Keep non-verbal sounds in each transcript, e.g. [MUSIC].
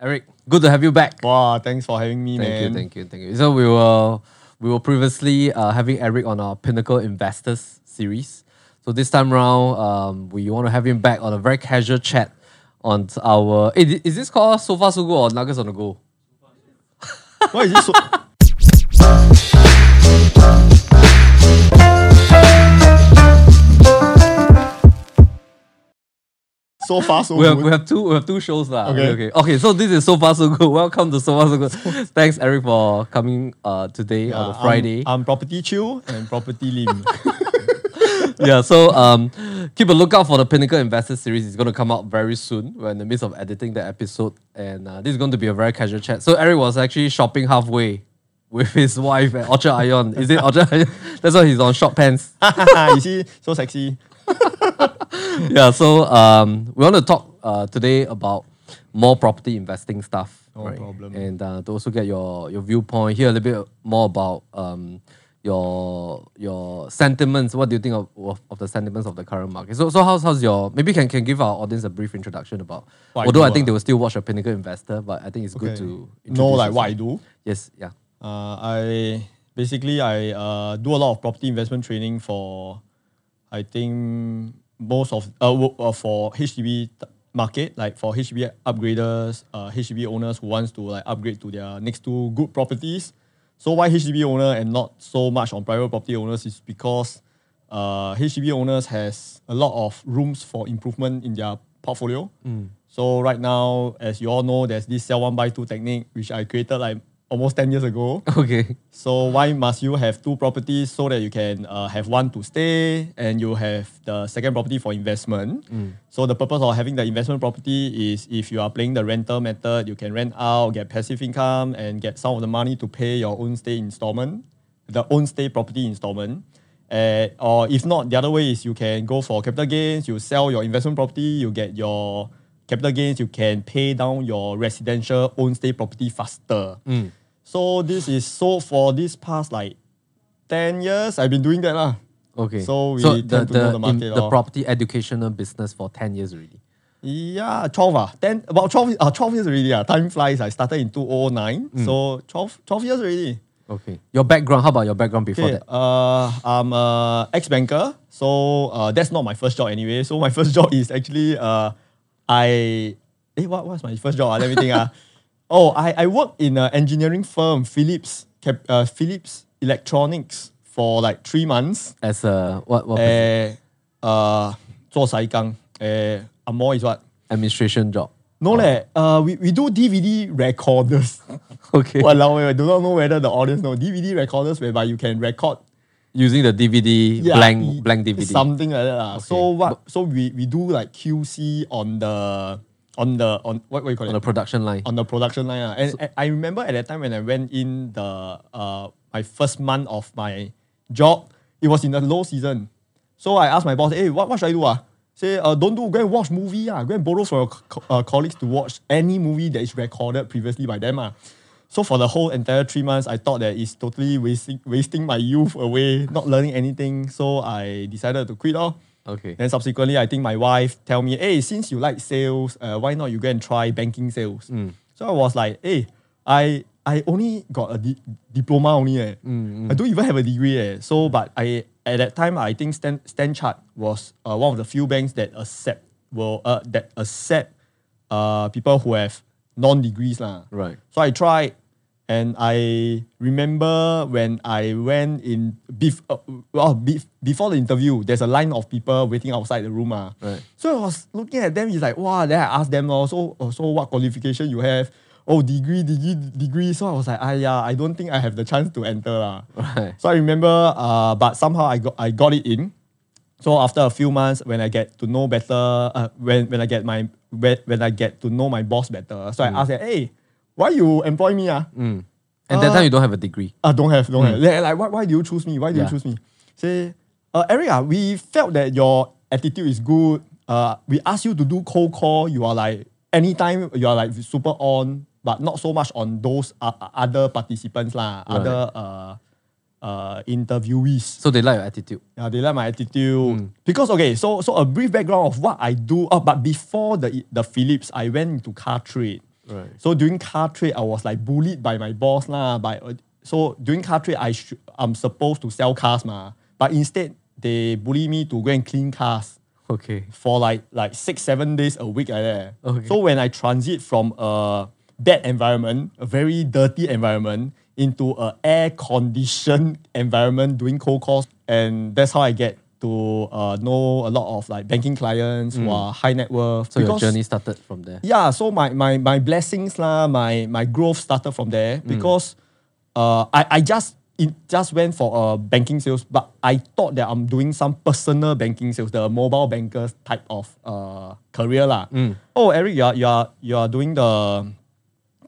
Eric, good to have you back. Wow, thanks for having me, Thank man. you, thank you, thank you. So we were we were previously uh, having Eric on our Pinnacle Investors series. So this time round, um, we want to have him back on a very casual chat on our. Hey, is this called So Far So Good or Nuggets on the Go? Why is it so? So far, so We have, good. we have two we have two shows lah. Okay. okay, okay. Okay, so this is So Far So Good. [LAUGHS] Welcome to So Far So Good. Thanks, Eric, for coming uh, today on a I'm- Friday. I'm, property chill and property lim. [LAUGHS] yeah, so um, keep a lookout for the Pinnacle Investor series. It's going to come out very soon. We're in the midst of editing the episode, and uh, this is going to be a very casual chat. So Eric was actually shopping halfway with his [LAUGHS] wife at Orchard Ion. Is it Orchard Ion? That's why he's on short pants. you see, so sexy. [LAUGHS] yeah, so um, we want to talk uh, today about more property investing stuff. No problem. And uh, to also get your your viewpoint, hear a little bit more about um, your your sentiments. What do you think of, of, of the sentiments of the current market? So so how's how's your maybe can can give our audience a brief introduction about. What I although do, I think ah. they will still watch a Pinnacle Investor, but I think it's good to know like what I do. Yes, yeah. Uh, I basically I uh, do a lot of property investment training for, I think most of uh, uh for HDB market like for HDB upgraders, uh, HDB owners who wants to like upgrade to their next two good properties. So why HDB owner and not so much on private property owners is because uh, HDB owners has a lot of rooms for improvement in their portfolio. So right now, as you all know, there's this sell one buy two technique which I created like almost 10 years ago. [LAUGHS] Okay. So why must you have two properties so that you can uh, have one to stay and you have the second property for investment? So the purpose of having the investment property is if you are playing the rental method, you can rent out, get passive income, and get some of the money to pay your own stay installment, the own stay property installment. Uh, or if not, the other way is you can go for capital gains. You sell your investment property, you get your capital gains. You can pay down your residential own stay property faster. So this is so for this past like 10 years, I've been doing that. lah. Okay. So we the, tend to know the in- market the property educational business for 10 years already. Yeah, 12 ah. 10, about 12, uh, 12 years already. Ah. Time flies. I started in 2009. So 12, 12 years already. Okay. Your background, how about your background before Okay, that? uh, I'm a ex-banker. So uh, that's not my first job anyway. So my first [LAUGHS] job is actually, uh, I eh, what was my first job? Uh? Let me think. Uh. [LAUGHS] oh, I, I worked in an engineering firm, Philips, Cap, uh, Philips Electronics, for like three months. As a what? what eh, uh, uh, eh, 做 sai more is what? Administration job. No oh. leh, uh, we, we do DVD recorders. [LAUGHS] okay. Well, eh, I do not know whether the audience know DVD recorders whereby you can record Using the DVD yeah, blank blank DVD. something like that. lah. So what? So we, we do like QC on the on the on what, what you call on it the production line. on the production line. And I- I remember at that time when I went in the uh my first month of my job, it was in the low season. So I asked my boss, hey, what, what should I do? Ah? Say, uh, don't do, go and watch movie. Ah. Go and borrow from your co- uh, colleagues to watch any movie that is recorded previously by them. Ah. So for the whole entire three months, I thought that it's totally wasting wasting my youth away, not learning anything. So I decided to quit. Oh. Okay. Then subsequently, I think my wife tell me, hey, since you like sales, uh, why not you go and try banking sales? So I was like, hey, I I only got a di- diploma only. Eh. I don't even have a degree. Eh. So, but I at that time, I think Stan, Stanchart was uh, one of the few banks that accept will uh, that accept uh, people who have non degrees lah. Right. So I tried, and I remember when I went in bef- uh, well, bef- before the interview, there's a line of people waiting outside the room. Ah. Right. So I was looking at them, it's like, wow, then I asked them, oh, so, oh, so what qualification you have? Oh, degree, degree, degree. So I was like, ah, yeah, I don't think I have the chance to enter. lah. Right. So I remember, uh, but somehow I got, I got it in. So after a few months, when I get to know better, uh, when when I get my when, when I get to know my boss better, so I asked, her, hey, why you employ me? Ah, And that time you don't have a degree. Ah, don't have, don't have. Like, like, why, why do you choose me? Why do Yeah. you choose me? Say, uh, Eric, ah, we felt that your attitude is good. Uh, we asked you to do cold call. You are like anytime you are like super on, but not so much on those uh, uh, other participants lah, other uh, uh, interviewees. So they like your attitude. Yeah, they like my attitude. Because okay, so so a brief background of what I do. Oh, but before the the Philips, I went into car trade. Right. So during car trade, I was like bullied by my boss lah. By uh, so during car trade, I should I'm supposed to sell cars ma, but instead they bully me to go and clean cars Okay. for like like six seven days a week like that. Okay. So when I transit from a bad environment, a very dirty environment, into a air conditioned environment doing cold calls, and that's how I get to uh, know a lot of like banking clients who are high net worth. Mm. So your journey started from there. yeah, so my my my blessings lah, my my growth started from there because uh, I I just it just went for a banking sales, but I thought that I'm doing some personal banking sales, the mobile bankers type of uh, career lah. Oh, Eric, you are you are you are doing the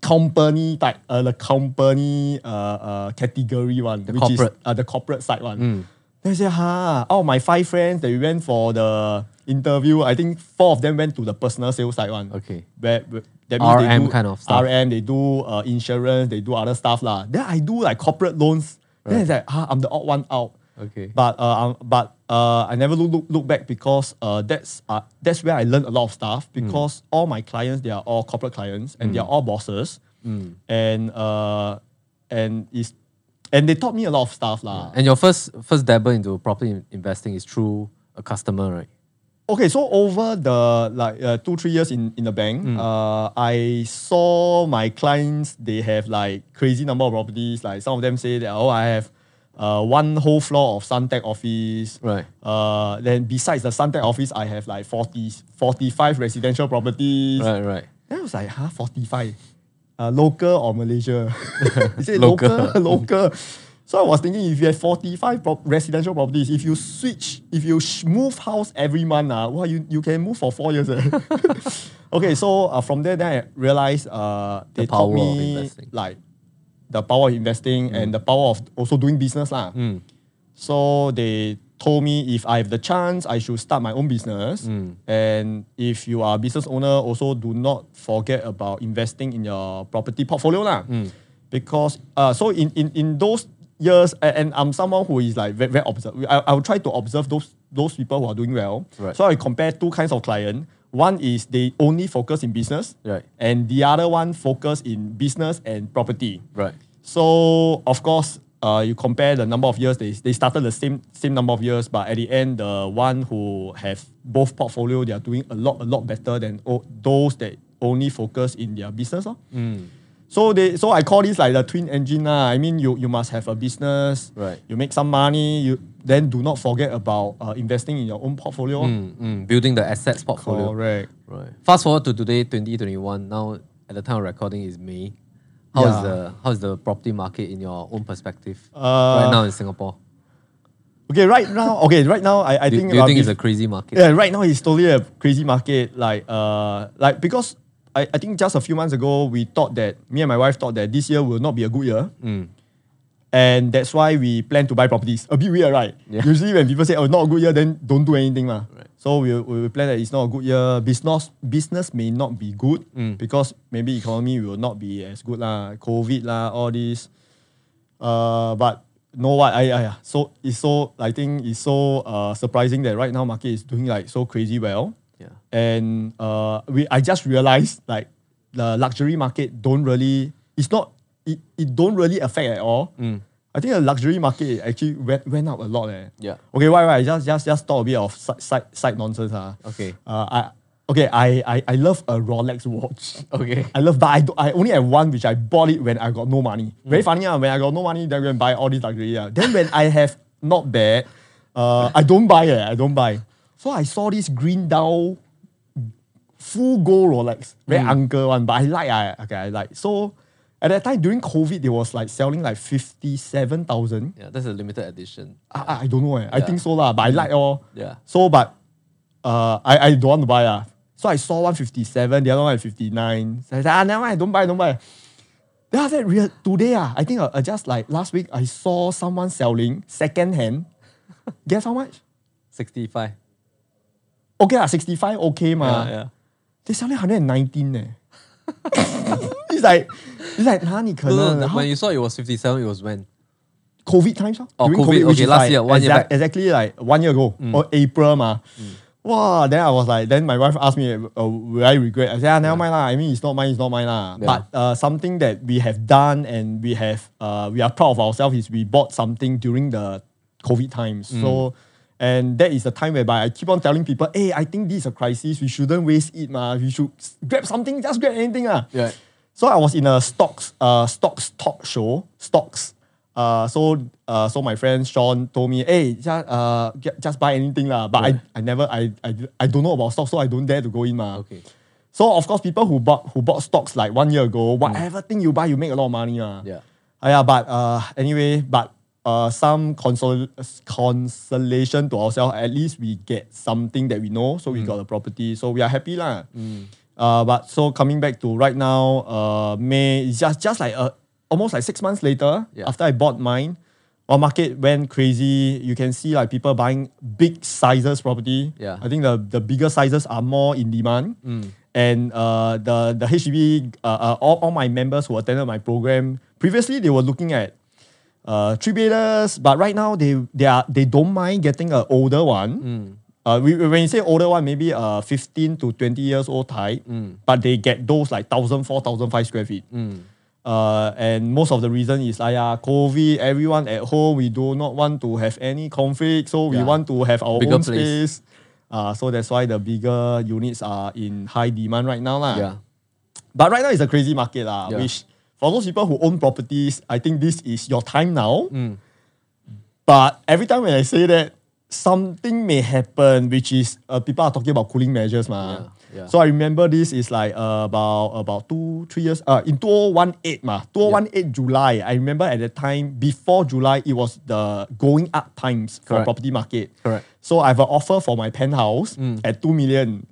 company type, uh, the company uh, uh, category one, which corporate. is uh, the corporate side one. Then I say, huh, oh, my five friends, they went for the interview. I think four of them went to the personal sales side one. Okay. Where, where- that means they RM do kind of stuff. RM, they do uh, insurance, they do other stuff lah. Then I do like corporate loans. Then it's like, ah, I'm the odd one out. Okay. But uh, um, but uh, I never look, look look back because uh, that's uh, that's where I learned a lot of stuff because all my clients they are all corporate clients and they are all bosses and uh and is and they taught me a lot of stuff lah. And your first first dabble into property investing is through a customer, right? Okay, so over the like uh, two three years in in the bank, uh, I saw my clients they have like crazy number of properties. Like some of them say that oh I have uh, one whole floor of Suntec office. Right. Uh, then besides the Suntec office, I have like 40, 45 residential properties. Right, right. Then I was like, huh, 45? Uh, local or Malaysia? [LAUGHS] Is it Local. local, [LAUGHS] local. So I was thinking if you have 45 prop- residential properties, if you switch, if you sh- move house every month, uh, well, you, you can move for four years. eh. [LAUGHS] okay, so uh, from there, then I realized uh, they The power taught of me investing. like the power of investing mm. and the power of also doing business. lah. Mm. So they told me if I have the chance, I should start my own business. Mm. And if you are a business owner, also do not forget about investing in your property portfolio. lah. Because uh, so in, in, in those years, and I'm someone who is like very, very observe. I, I will try to observe those those people who are doing well. Right. So I compare two kinds of client. One is they only focus in business, Right. and the other one focus in business and property. Right. So of course, uh, you compare the number of years they, they started the same same number of years, but at the end, the one who have both portfolio, they are doing a lot a lot better than o- those that only focus in their business. lor. So they so I call this like the twin engine. lah. I mean, you you must have a business. Right. You make some money. You then do not forget about uh, investing in your own portfolio. Mm, mm, building the assets portfolio. Correct. Right. Fast forward to today, 2021. Now, at the time of recording, is May. How is Yeah. the how is the property market in your own perspective Uh, right now in Singapore? Okay, right now. Okay, right now. I, I Do, think. do you think it's a crazy market? Yeah, right now it's totally a crazy market. Like, uh, like because I, I think just a few months ago we thought that me and my wife thought that this year will not be a good year, Mm. and that's why we plan to buy properties. A bit weird, right? Yeah. Usually when people say oh not a good year, then don't do anything. Right. So we, we plan that it's not a good year. Business business may not be good Mm. because maybe economy will not be as good lah. COVID lah, all this. Uh, but know what? I, I so it's so I think it's so uh, surprising that right now market is doing like so crazy well. Yeah. And uh, we I just realized like the luxury market don't really it's not it, it don't really affect at all. Mm. I think the luxury market actually went, went up a lot. Eh. Yeah. Okay, why why just just just talk a bit of side side, side nonsense. Ah. Okay. Uh, I okay, I, I I love a Rolex watch. Okay. I love, but I, do, I only have one which I bought it when I got no money. Very funny, uh, when I got no money, then I go and buy all these luxury. Uh. Then when I have not bad, uh, I don't buy it. I don't buy. So I saw this green Dow full gold Rolex, very uncle one, but I like. I, okay, I like. So at that time during COVID, they was like selling like fifty seven thousand. Yeah, that's a limited edition. I, I- I don't know. Eh. I think so lah, but I like all. Yeah. So, but uh, I, I don't want to buy. Uh. So I saw 157, the other one at 59. So I said, ah, never mind, don't buy, don't buy. Then after that, real, today, uh, I think uh, uh, just like last week, I saw someone selling second hand. [LAUGHS] Guess how much? 65 Okay, uh, 65, okay, ma. Yeah, yeah. They're selling 119. Eh. [LAUGHS] it's like, it's like, 哪里可 No, no,能？ no, 然后 when you saw it was 57, it was when? COVID times. huh? Oh, During COVID, which okay, is last like year, one year exac- back. Mm. Exactly like one year ago or April. Ma. Wow, then I was like, then my wife asked me, uh, will I regret? I said, ah, never mind lah. I mean, it's not mine, it's not mine lah. Yeah. But uh, something that we have done and we have, uh, we are proud of ourselves is we bought something during the COVID times. Mm. So, and that is the time whereby I keep on telling people, hey, I think this is a crisis. We shouldn't waste it, ma. We should grab something, just grab anything, ah. Yeah. So I was in a stocks uh stocks talk show stocks. Uh, so uh, so my friend Sean told me, hey, just, uh, get, just buy anything lah. But. I, I never I, I I don't know about stocks, so I don't dare to go in ma. Okay. So of course, people who bought who bought stocks like one year ago, whatever thing you buy, you make a lot of money ah. Yeah. Ah, yeah, but uh, anyway, but uh, some consol- consolation to ourselves. At least we get something that we know. So we got a property. So we are happy lah. Uh, but so coming back to right now, uh, May just just like uh, almost like six months later Yeah. after I bought mine. Our market went crazy. You can see like people buying big sizes property. Yeah. I think the, the bigger sizes are more in demand. And uh, the the HDB, uh, uh, all, all my members who attended my program previously, they were looking at uh, three beders, but right now they they are they don't mind getting an older one. Uh, we, when you say older one, maybe uh 15 to 20 years old type, but they get those like 1,000, 4,000, 5 square feet. Uh, and most of the reason is like, yeah, COVID, everyone at home, we do not want to have any conflict, so we Yeah. want to have our Bigger own place. space. Uh, so that's why the bigger units are in high demand right now. lah. Yeah. But right now it's a crazy market, lah, Yeah. which for those people who own properties, I think this is your time now. Mm. But every time when I say that, something may happen, which is uh, people are talking about cooling measures, ma. Yeah, yeah. So I remember this is like uh, about about two three years. Uh, in 2018, ma, 2018 July. I remember at the time before July, it was the going up times for Correct. property market. Correct. So I have an offer for my penthouse Mm. at two million,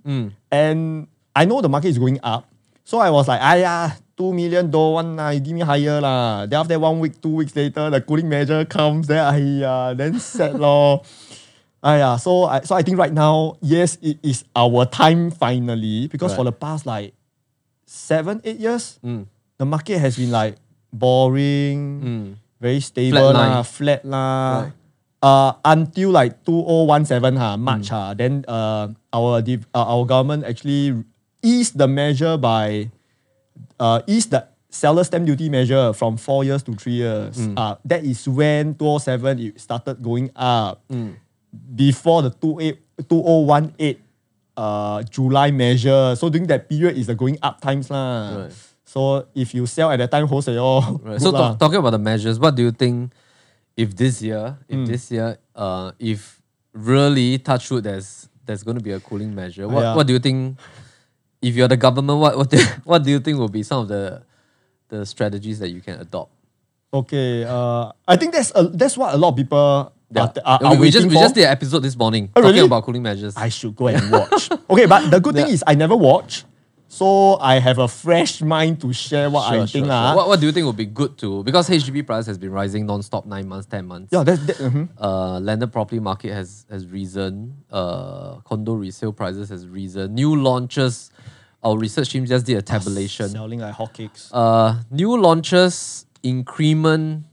and I know the market is going up. So I was like, "Aya, two million don't want lah, you give me higher lah." Then after one week, two weeks later, the cooling measure comes. Then aya, then sad [LAUGHS] lor. Aya, so I so I think right now, yes, it is our time finally because for the past like seven, eight years, Mm. the market has been like boring, Mm. very stable Flat line. lah, flat lah. Right. Uh, until like 2017 ha, Mm. March ha, then uh, our div- uh, our government actually eased the measure by uh, eased the seller stamp duty measure from four years to three years. Mm. Uh, that is when 2007 it started going up. Mm. Before the 28 2018 uh, July measure. So during that period is the going up times lah. Right. So if you sell at that time wholesale, oh, Right. So talk, talking about the measures, what do you think if this year, if Mm. this year, uh, if really touch wood, there's there's going to be a cooling measure. What Yeah. what do you think? If you're the government, what what do, [LAUGHS] what do you think will be some of the the strategies that you can adopt? Okay, uh, I think that's a, that's what a lot of people Yeah. are, are, we, we just we for. just did an episode this morning Oh, talking really? about cooling measures. I should go and watch. [LAUGHS] okay, but the good thing Yeah. is I never watch, so I have a fresh mind to share what I Sure, think sure, sure. What, what do you think would be good to because HDB price has been rising non-stop nine months, ten months. Yeah, that's that, mhm. uh, landed property market has has risen. Uh, condo resale prices has risen. New launches. Our research team just did a tabulation. selling like hotcakes. Uh, new launches increment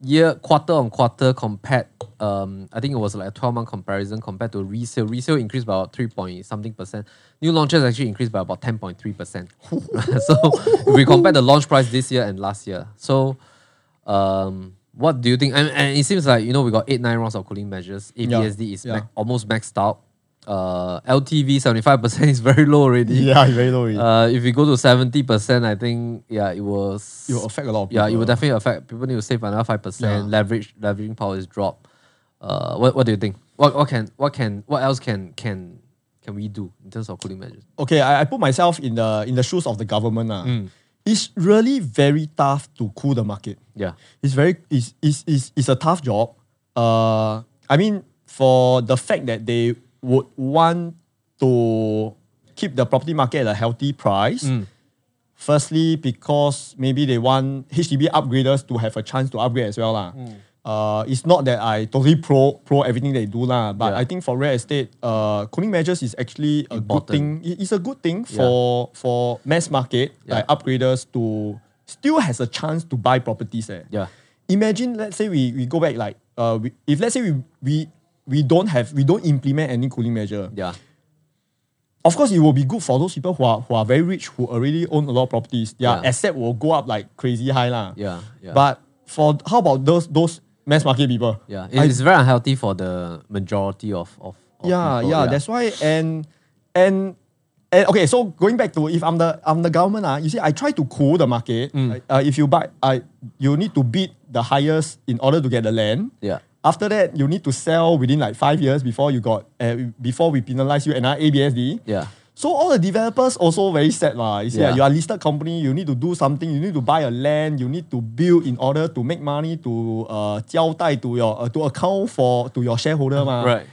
year quarter on quarter compared. Um, I think it was like a twelve month comparison compared to resale. Resale increased by about three point something percent. New launches actually increased by about ten point three percent. [LAUGHS] So if we compare the launch price this year and last year, so um, what do you think? And, and it seems like you know we got eight nine rounds of cooling measures. ABSD is yeah. almost maxed out. Uh, LTV seventy five percent [LAUGHS] is very low already. yeah, very low. already. Uh, if we go to seventy percent, I think yeah, it was it will affect a lot of people. yeah, it will definitely affect people. Need to save another five percent. Yeah. Leverage leveraging power is dropped. Uh, what what do you think? What what can what can what else can can can we do in terms of cooling measures? okay, I, I put myself in the in the shoes of the government. lah. Mm. It's really very tough to cool the market. Yeah, It's very it's, it's, it's, it's a tough job. Uh, I mean, for the fact that they would want to keep the property market at a healthy price. Mm. Firstly, because maybe they want HDB upgraders to have a chance to upgrade as well. lah. Mm. Uh, it's not that I totally pro pro everything they do, lah, but Yeah. I think for real estate, uh, cooling measures is actually a good thing. It- It's a good thing for for mass market, Yeah. like upgraders to still has a chance to buy properties. Eh yeah, imagine let's say we, we go back like uh we, if let's say we we we don't have we don't implement any cooling measure. Yeah. Of course, it will be good for those people who are who are very rich who already own a lot of properties. Their Yeah. asset will go up like crazy high lah. Yeah. Yeah. But for how about those those mass market people? yeah, I- it's very unhealthy for the majority of of. of yeah, people, yeah, That's why and and and okay. So going back to if I'm the I'm the government ah, you see, I try to cool the market. Mm. Uh, if you buy, I you need to bid the highest in order to get the land. yeah. After that, you need to sell within like five years before you got uh, before we penalize you another ABSD. Yeah. So all the developers also very sad lah. You see, Yeah. you are a listed company. You need to do something. You need to buy a land. You need to build in order to make money to uh 交代 to your uh, to account for to your shareholder ma. Right.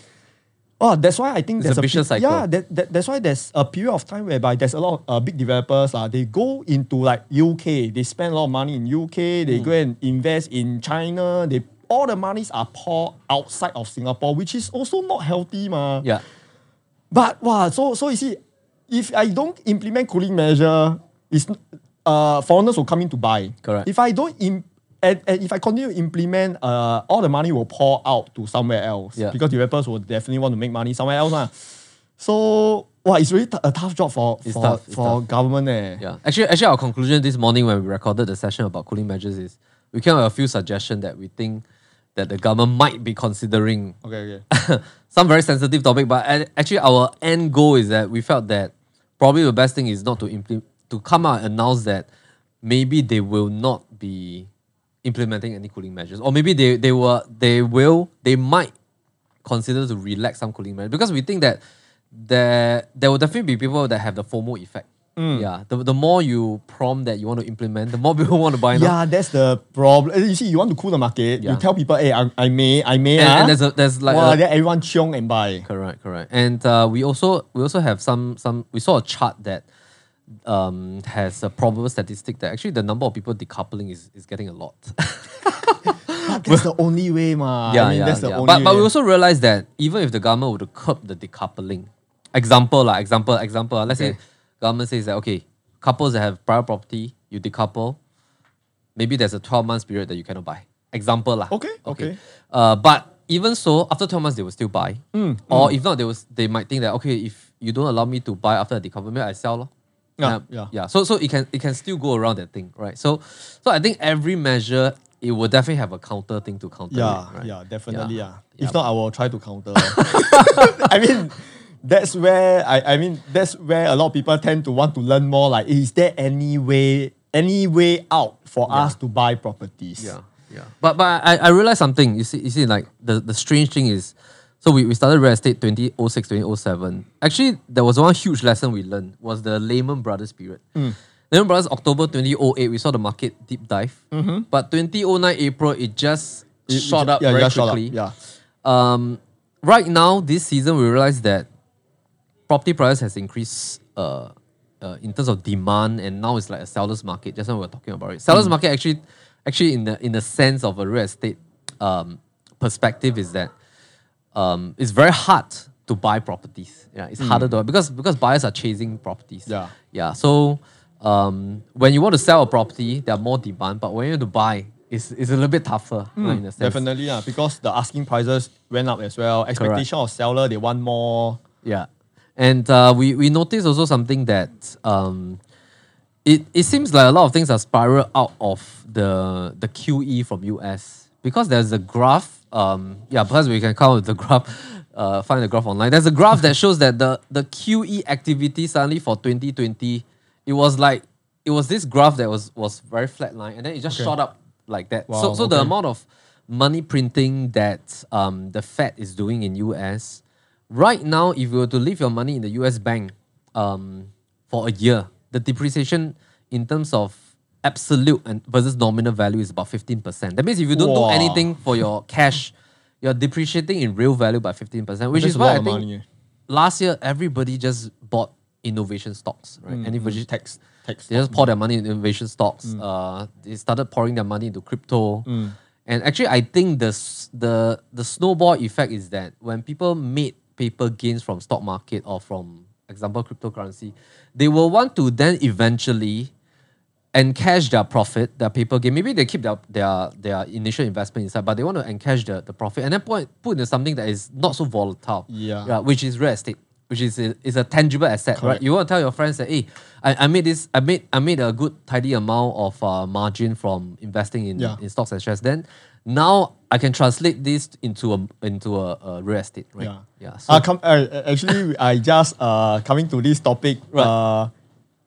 Oh, that's why I think It's there's a vicious pe- cycle. Yeah, that, that, that's why there's a period of time whereby there's a lot of uh, big developers. Uh, they go into like UK. They spend a lot of money in UK. They Hmm. go and invest in China. They all the monies are poured outside of Singapore, which is also not healthy, ma. Yeah. But wow, so so you see, if I don't implement cooling measure, it's uh foreigners will come in to buy. Correct. If I don't im- and, and if I continue to implement, uh, all the money will pour out to somewhere else. Yeah. Because developers will definitely want to make money somewhere else. lah. So wow, it's really t- a tough job for It's for, tough, for tough. government. Eh. Yeah. Actually, actually, our conclusion this morning when we recorded the session about cooling measures is we came up with a few suggestions that we think that the government might be considering. Okay, okay. [LAUGHS] Some very sensitive topic, but actually, our end goal is that we felt that probably the best thing is not to implement to come out and announce that maybe they will not be implementing any cooling measures, or maybe they they were they will they might consider to relax some cooling measures because we think that there there will definitely be people that have the FOMO effect. Mm. Yeah, the, the more you prompt that you want to implement, the more [LAUGHS] people want to buy. now. Yeah, that's the problem. You see, you want to cool the market. Yeah. You tell people, hey, I, I may, I may. and, ah. and there's a, there's like wow, a, then everyone chiong and buy. Correct, correct. And uh, we also we also have some some we saw a chart that um, has a probable statistic that actually the number of people decoupling is, is getting a lot. [LAUGHS] That's the only way, ma. yeah, I mean, yeah, that's the yeah. only But but we also realize that even if the government were to curb the decoupling, example like example example, let's say Okay. Government says that okay, couples that have private property, you decouple, maybe there's a 12 months period that you cannot buy. Example lah. Okay, okay. Uh, but even so, after 12 months they will still buy. Mm, Or if not, they will they might think that okay, if you don't allow me to buy after the decouple, maybe I sell. lor. Yeah, yeah. yeah. So so it can it can still go around that thing, right? So so I think every measure it will definitely have a counter thing to counter. Yeah, it, right? yeah, definitely. Yeah. Yeah. If not, I will try to counter. [LAUGHS] [LAUGHS] I mean, that's where I, I mean that's where a lot of people tend to want to learn more. Like, is there any way any way out for us to buy properties? Yeah, yeah. But but I, I realized something. You see, you see, like the, the strange thing is, so we, we started real estate 2006, 2007. Actually, there was one huge lesson we learned was the Lehman Brothers period. Lehman Brothers October 2008, we saw the market deep dive. But 2009 April, it just It- shot up yeah, very shot up, quickly. Yeah. Um, right now, this season, we realize that property prices has increased uh, uh, in terms of demand, and now it's like a seller's market. Just when we were talking about it, sellers market actually, actually in the in the sense of a real estate um, perspective, is that um, it's very hard to buy properties. Yeah, it's harder to because because buyers are chasing properties. Yeah. yeah. So um, when you want to sell a property, there are more demand, but when you want to buy, it's, it's a little bit tougher right, in a sense. Definitely, yeah, because the asking prices went up as well. Expectation of seller, they want more. Yeah. And uh, we, we noticed also something that um, it, it seems like a lot of things are spiral out of the the QE from US because there's a graph. Um, yeah, perhaps we can count [LAUGHS] the graph, uh, find the graph online. There's a graph that shows that the, the QE activity suddenly for 2020, it was like it was this graph that was was very flat line and then it just Okay. shot up like that. Wow, so so the amount of money printing that um, the Fed is doing in US right now, if you were to leave your money in the US bank um, for a year, the depreciation in terms of absolute and versus nominal value is about 15%. That means if you don't Wow. do anything for your [LAUGHS] cash, you're depreciating in real value by 15%, which That's is why I think money. last year everybody just bought innovation stocks, right? Mm, Anybody Tax, tax. they just pour their money in innovation stocks. Mm. Uh, they started pouring their money into crypto. And actually, I think the the the snowball effect is that when people made paper gains from stock market or from example cryptocurrency, they will want to then eventually encash their profit, their paper gain. Maybe they keep their their their initial investment inside, but they want to encash the, the profit and then put put into something that is not so volatile. Yeah. which is real estate, which is a, is a tangible asset. Right? You want to tell your friends that hey, I, I made this, I made I made a good tidy amount of uh, margin from investing in, Yeah. in stocks and shares. Then now I can translate this into a into a, a real estate, right? Yeah. Yeah. So, Uh, come, uh, actually, I just uh, coming to this topic. Right. Uh,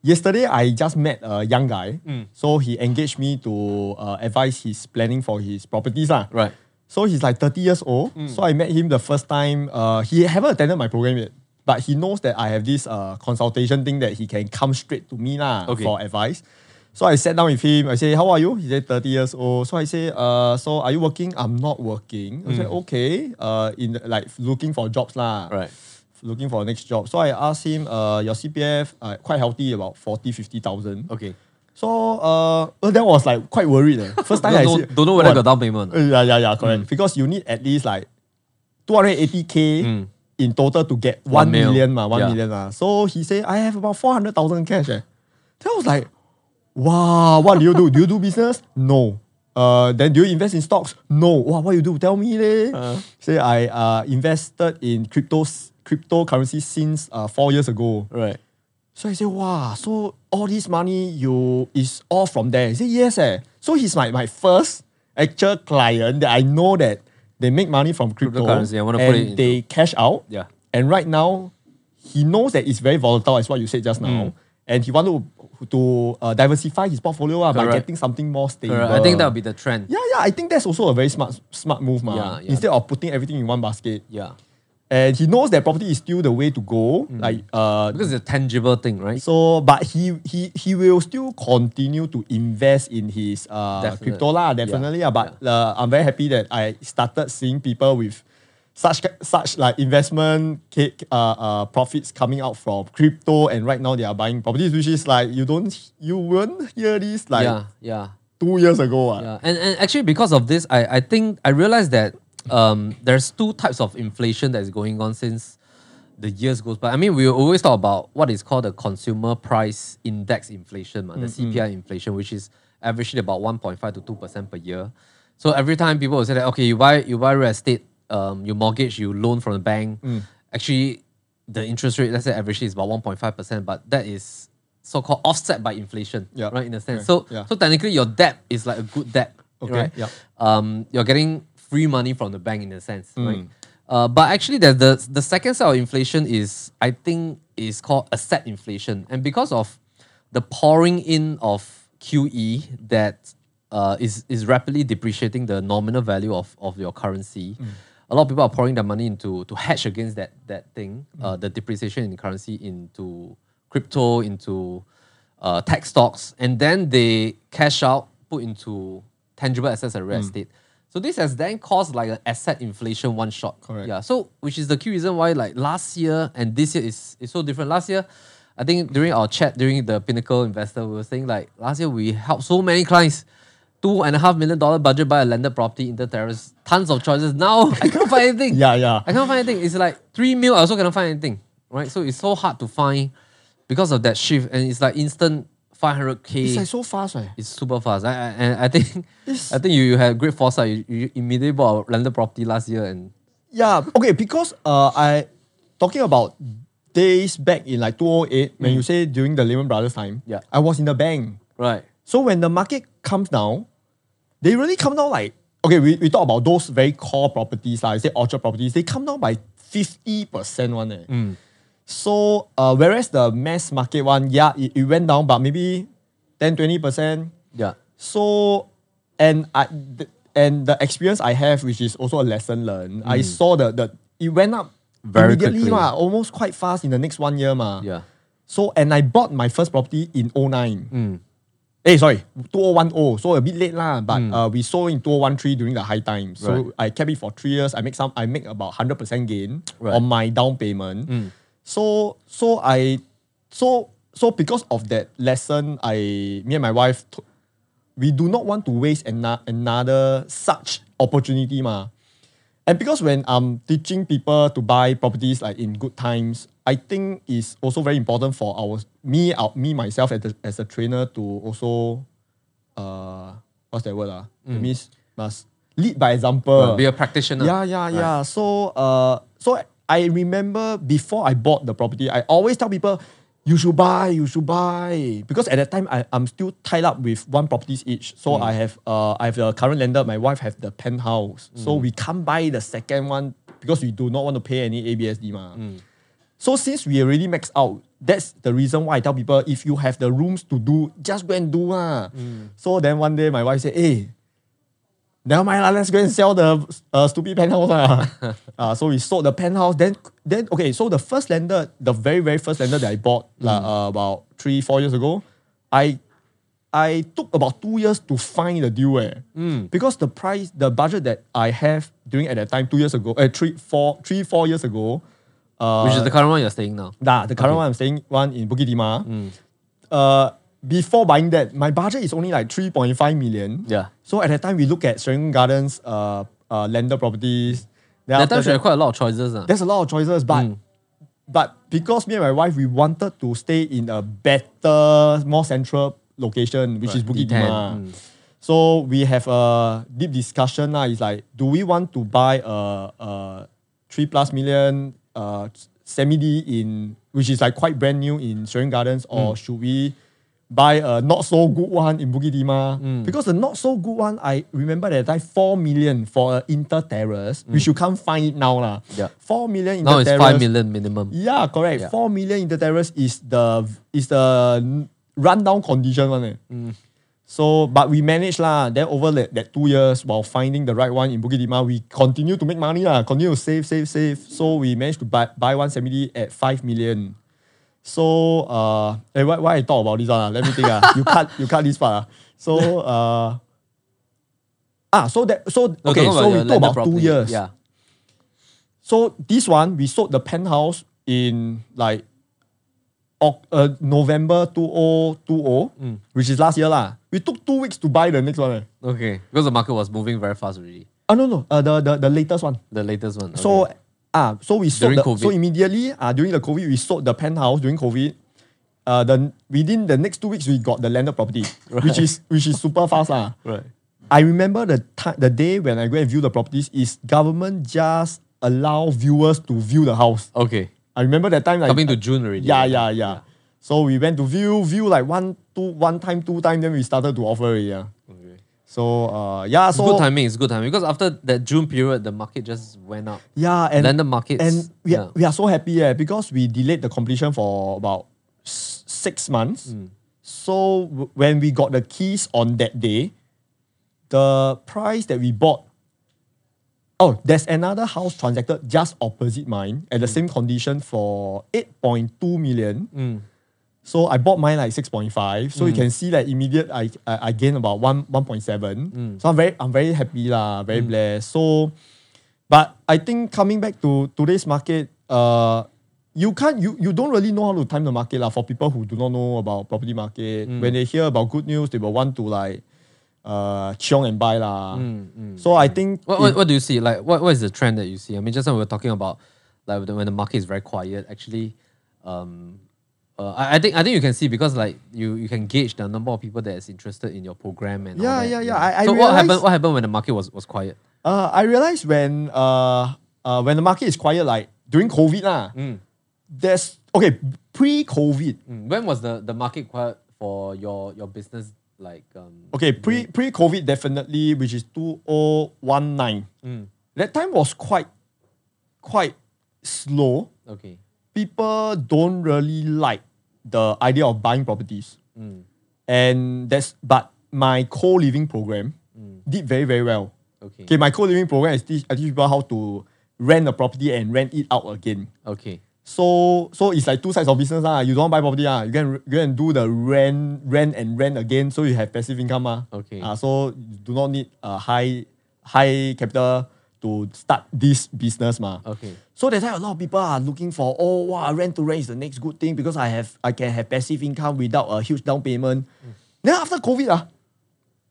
yesterday, I just met a young guy. Mm. So he engaged me to uh, advise his planning for his properties. lah. right. So he's like 30 years old. Mm. So I met him the first time. Uh, he haven't attended my program yet, but he knows that I have this uh, consultation thing that he can come straight to me lah Okay. for advice. So I sat down with him. I say, "How are you?" He said, "30 years old." So I say, "Uh, so are you working?" I'm not working. I said, "Okay." Uh, in like looking for jobs lah. Right. Looking for next job. So I asked him, "Uh, your CPF uh, quite healthy, about 40, 50,000. Okay. So uh, well, that was like quite worried. eh. First time [LAUGHS] Don't I see, don't know whether what? got down payment. Uh, Yeah, yeah, yeah, correct. Because you need at least like 280k in total to get Hmm. One million. Ma, 1 Yeah. million. Ma. So he said, I have about 400,000 cash. Eh. Then I was like, wow, what do you do? Do you do business? No. Uh, then do you invest in stocks? No. Wow, what you do? Tell me. Leh. Uh. Say I uh, invested in cryptos, cryptocurrency since uh, four years ago. Right. So I say, wow, so all this money you is all from there. He said, yes, eh. So he's my, my first actual client that I know that they make money from crypto Cryptocurrency, I wanna and put it into- they cash out. Yeah. And right now, he knows that it's very volatile, as what you said just now. Mm. And he wanted to, to uh, diversify his portfolio ah, by getting something more stable. Correct. I think that would be the trend. Yeah, yeah, I think that's also a very smart smart move, ma. Yeah, yeah. Instead of putting everything in one basket. Yeah. And he knows that property is still the way to go. Mm. Like uh Because it's a tangible thing, right? so, but he he he will still continue to invest in his uh, Definite. crypto lah, definitely. Yeah. But uh, I'm very happy that I started seeing people with such such like investment uh, uh, profits coming out from crypto, and right now they are buying properties, which is like you don't you won't hear this like yeah. Yeah. two years ago. ah. Yeah, and, and actually because of this, I, I think I realized that um, there's two types of inflation that is going on since the years goes by. I mean, we always talk about what is called the consumer price index inflation, man, the CPI inflation, which is averaging about 1.5 to 2% per year. So every time people will say that, okay, you buy you buy real estate, um, you mortgage, you loan from the bank, actually the interest rate, let's say average is about 1.5%, but that is so-called offset by inflation, Yeah. right? In a sense. Okay. So Yeah. so technically your debt is like a good debt, Okay, right? yeah. Um, you're getting free money from the bank in a sense, Mm. right? Uh, but actually, there's the the second side of inflation is I think is called asset inflation, and because of the pouring in of QE that uh, is is rapidly depreciating the nominal value of, of your currency. A lot of people are pouring their money into to hedge against that that thing, uh, the depreciation in currency into crypto, into uh, tech stocks, and then they cash out, put into tangible assets and Mm. real estate. So this has then caused like an asset inflation one shot. Correct. Yeah. So which is the key reason why like last year and this year is, is so different. Last year, I think during our chat during the Pinnacle Investor, we were saying like last year we helped so many clients. Two and a half million dollar budget buy a landed property in the terrace. Tons of choices. Now [LAUGHS] I cannot find anything. Yeah, yeah. I cannot find anything. It's like three mil. I also cannot find anything. Right. So it's so hard to find because of that shift, and it's like instant five hundred k. It's like so fast, right? It's super fast. I, I, and I think [LAUGHS] It's- I think you, you had great foresight. You, you immediately bought a landed property last year and Yeah, okay, because uh, I talking about days back in like 2008, when you say during the Lehman Brothers time, Yeah. I was in the bank. right. So when the market comes down, they really come down like okay, we, we talk about those very core properties, like I say orchard properties, they come down by 50% one. Eh. So uh, whereas the mass market one, yeah, it, it went down, but maybe 10, 20%. Yeah. So, and I th- and the experience I have, which is also a lesson learned, I saw the the it went up Mm. Very immediately, quickly. ma, almost quite fast in the next one year, ma. Yeah. So, and I bought my first property in 09. Mm. Eh, sorry, 2010. So a bit late lah, but uh, we sold in 2013 during the high time. So Mm. Right. I kept it for three years. I make some. I make about hundred percent gain [TSK] Right. on my down payment. Mm. So so I so so because of that lesson, I me and my wife, we do not want to waste ana- another such opportunity, ma. And because when I'm teaching people to buy properties like in good times, I think it's also very important for our me out me myself as a, as a trainer to also uh what's that word ah? It means must lead by example. Be a practitioner. Yeah, yeah, yeah. So, uh, so I remember before I bought the property, I always tell people, you should buy, you should buy, because at that time I, I'm still tied up with one properties each. So I have, uh, I have the current landed. My wife have the penthouse. So we can't buy the second one because we do not want to pay any ABSD ma. So since we already maxed out, that's the reason why I tell people if you have the rooms to do, just go and do ah. So then one day my wife said, "Hey, never mind lah, let's go and sell the uh, stupid penthouse lah." [LAUGHS] uh, so we sold the penthouse. Then then okay, so the first landed, the very very first landed that I bought lah, uh, about three four years ago, I I took about two years to find the deal eh. Because the price, the budget that I have during at that time, two years ago, uh, three, four, three, four years ago, uh, Which is the current one you're staying now. Nah, the current one I'm staying one in Bukit Timah. Uh, before buying that, my budget is only like 3.5 million. Yeah. So at that time, we look at Serangoon Gardens, uh, uh, landed properties. Then That time that- quite a lot of choices. ah. there's a lot of choices, but but because me and my wife we wanted to stay in a better, more central location, which is Bukit D10, Timah. mm. So we have a deep discussion now. It's like, do we want to buy a, a three plus million uh, semi D in which is like quite brand new in Serangoon Gardens, or Mm. should we buy a not so good one in Bukit Timah? Mm. Because the not so good one, I remember that time four million for a inter terrace, which you can't find it now lah. Mm. Yeah. Four million Now it's five million minimum. Yeah, correct. Yeah. Four million inter terrace is the is the rundown condition one. Eh. Mm. So, but we managed lah. Then over that, that two years, while finding the right one in Bukit Timah, we continue to make money lah. Continue to save, save, save. So we managed to buy buy one seventy at five million. So, uh, eh, why, why I talk about this one? ah? Let me think. ah. you [LAUGHS] cut you cut this part. ah. So, uh, ah, so that so okay. talking So we talk about two years. Yeah. So this one we sold the penthouse in like uh, November 2020, Mm. which is last year lah. We took two weeks to buy the next one. Eh. Okay. Because the market was moving very fast already. Ah no no, uh, the, the the latest one. The latest one. So okay. Ah so we sold During the, so immediately ah during the COVID we sold the penthouse during COVID. Uh, the within the next two weeks we got the landed property, which is which is super fast lah. right. I remember the time, the day when I go and view the properties is government just allow viewers to view the house. Okay. I remember that time like Coming to June already. yeah, yeah, yeah. So we went to view, view like one, two, one time, two time, then we started to offer it. Yeah. So uh, yeah, It's so good timing. It's good timing because after that June period, the market just went up. yeah, and then the market and we are, we are so happy yeah, because we delayed the completion for about s- six months. Mm. So w- when we got the keys on that day, the price that we bought. Oh, there's another house transacted just opposite mine at the same condition for 8.2 million. Mm. So I bought mine like 6.5. So you can see that immediate I I, I gained about one 1.7. Mm. So I'm very I'm very happy lah, very blessed. So but I think coming back to today's market, uh you can't you you don't really know how to time the market lah for people who do not know about property market. Mm. When they hear about good news, they will want to like uh chiong and buy lah. Mm, mm. So I think What, what, what do you see? Like, what, what is the trend that you see? I mean, just now we were talking about like when the, when the market is very quiet. Actually, um, uh, I, I think I think you can see because like you you can gauge the number of people that is interested in your program and all Yeah, that, yeah, yeah. I- I so what happened? What happened when the market was, was quiet? Uh, I realized when uh, uh when the market is quiet, like during COVID lah, Mm. there's okay pre-COVID. Mm. When was the, the market quiet for your your business? Like um, Okay, pre pre-COVID definitely, which is two oh one nine. Mm. That time was quite quite slow. okay. People don't really like the idea of buying properties, Mm. and that's but my co-living program Mm. did very very well. Okay. Okay, my co-living program is teach I teach people how to rent a property and rent it out again. Okay. So so it's like two sides of business lah. You don't buy property ah, you can go and do the rent, rent and rent again. So you have passive income ah. Okay. Ah, so you do not need a high high capital to start this business ma. Okay. So that's why a lot of people are looking for oh wow rent to rent is the next good thing because I have I can have passive income without a huge down payment. Mm. Then after COVID ah,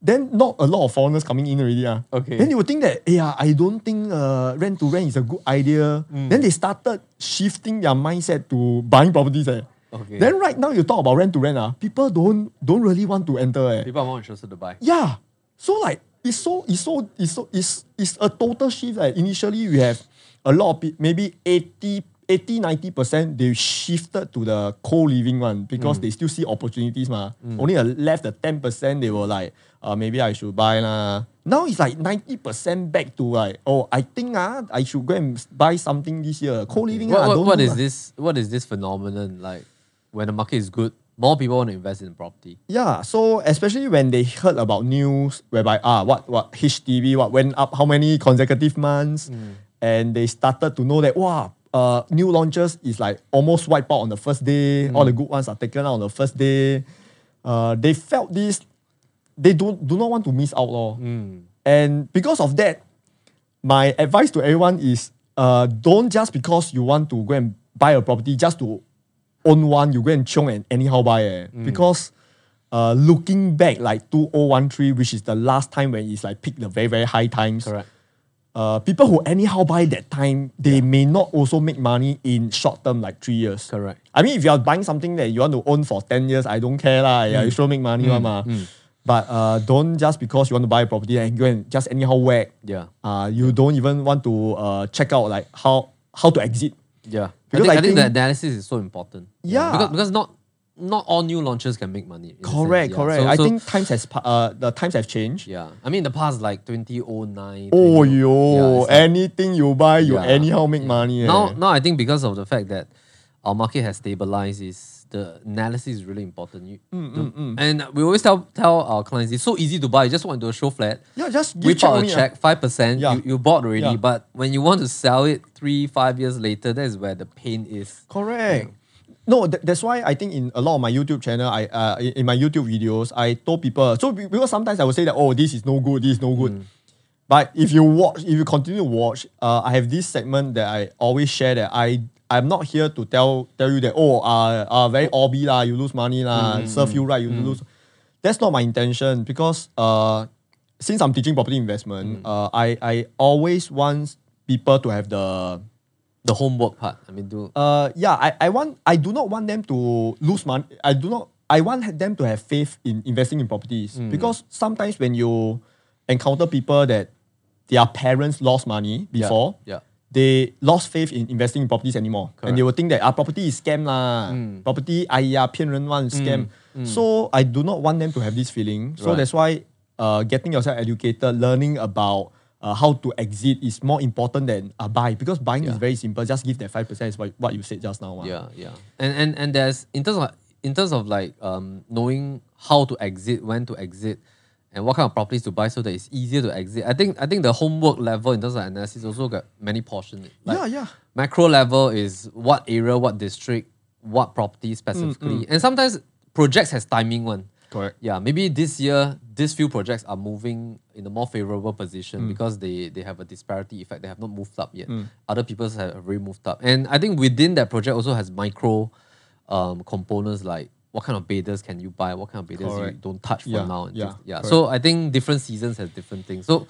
then not a lot of foreigners coming in already. ah. Okay. Then you would think that, yeah, I don't think uh, rent to rent is a good idea. Mm. Then they started shifting their mindset to buying properties. Eh. Okay. Then right now you talk about rent to rent, ah, people don't don't really want to enter. Eh. People are more interested to buy. Yeah. So like it's so it's so it's so it's it's a total shift. Like initially we have a lot of maybe 80 80 90 percent they shifted to the co-living one because they still see opportunities ma. Only a left the 10 percent they were like uh, maybe I should buy lah. Now it's like 90 percent back to like oh I think ah I should go and buy something this year. Co-living What, ah, I what, what is lah. this? What is this phenomenon like? When the market is good, more people want to invest in property. Yeah, so especially when they heard about news whereby ah what what HDB what went up how many consecutive months, and they started to know that wow uh new launches is like almost wiped out on the first day. All the good ones are taken out on the first day. Uh, they felt this. They don't do not want to miss out lor. And because of that, my advice to everyone is uh, don't just because you want to go and buy a property just to own one, you go and chiong and anyhow buy. Eh. Because uh, looking back, like 2013, which is the last time when it's like peak the very, very high times. Correct. Uh, people who anyhow buy that time, they may not also make money in short term, like three years. Correct. I mean, if you are buying something that you want to own for 10 years, I don't care. lah. Yeah, you sure make money. one mah. But uh, don't just because you want to buy a property and go and just anyhow whack. Yeah. Uh, you don't even want to uh, check out like how how to exit. Yeah. Because I think, I think the analysis is so important. Yeah. Because, because not not all new launches can make money. in a sense, Correct, yeah. correct. So- I so- think times has uh, the times have changed. Yeah. I mean, in the past, like 2009. Oh 20 yo, yeah, it's like- anything you buy, you Yeah. anyhow make money. eh. Now, now I think because of the fact that our market has stabilized, is the analysis is really important. You, Mm, the- And we always tell tell our clients it's so easy to buy. You just want to do a show flat. yeah, just give Whip check out a ah. check, five percent. Yeah. You, you bought already, Yeah. but when you want to sell it three, five years later, that is where the pain is. Correct. No, th- that's why I think in a lot of my YouTube channel, I uh, in, in my YouTube videos, I told people. So because sometimes I would say that oh, this is no good, this is no good. But if you watch, if you continue to watch, uh, I have this segment that I always share that I I'm not here to tell tell you that oh uh, uh very obby lah, you lose money lah, serve you right, you lose. That's not my intention because uh since I'm teaching property investment, uh I I always want people to have the The homework part. I mean, do uh yeah I, I want I do not want them to lose money I do not I want them to have faith in investing in properties Mm. because sometimes when you encounter people that their parents lost money Yeah, before yeah they lost faith in investing in properties anymore. Correct. And they will think that our ah, property is scam lah. Mm. Property, aiya, Ren one mm, scam. Mm. So I do not want them to have this feeling. So right. that's why uh, getting yourself educated, learning about uh, how to exit is more important than uh, buy because buying yeah. is very simple. Just give that five percent is what, what you said just now. Uh. Yeah, yeah. And and and there's in terms of in terms of like um, knowing how to exit, when to exit and what kind of properties to buy so that it's easier to exit. I think I think the homework level in terms of analysis also got many portions. Like, yeah, yeah. Macro level is what area, what district, what property specifically. And sometimes projects has timing one. Correct. Yeah, maybe this year these few projects are moving in a more favorable position Mm. because they they have a disparity effect. They have not moved up yet. Mm. Other people have already moved up, and I think within that project also has micro um, components like what kind of bedders can you buy, what kind of bedders you don't touch for Yeah, now. Yeah, things- yeah. correct. So I think different seasons has different things. So,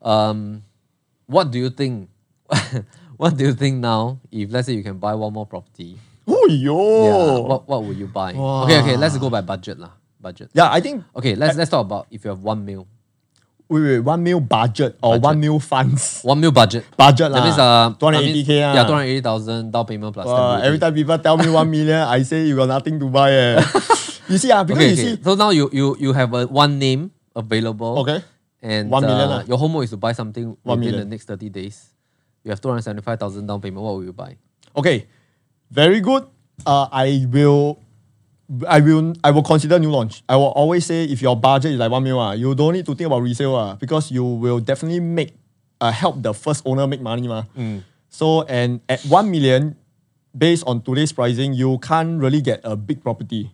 um, what do you think? [LAUGHS] what do you think now? If let's say you can buy one more property, Oh yo. yeah, what what would you buy? Okay, okay, let's go by budget lah. Budget. Yeah, I think Okay, let's let's talk about if you have one mil. Wait, wait, one mil budget or Budget. one mil funds. [LAUGHS] One mil budget. Budget That means uh, two hundred I mean, ah. Yeah, two hundred eighty thousand down payment plus. Uh, every time people tell me one million, I say you got nothing to buy. Eh. [LAUGHS] you see, ah, because Okay, you okay. see, So now you you you have a one name available. okay, And One million uh, your homework is to buy something One within million. the next 30 days. You have 275,000 down payment. What will you buy? okay, very good. Uh, I will, I will, I will consider new launch. I will always say if your budget is like one mil, ah, you don't need to think about resale, ah, because you will definitely make, uh, help the first owner make money, ma. So and at one million, based on today's pricing, you can't really get a big property.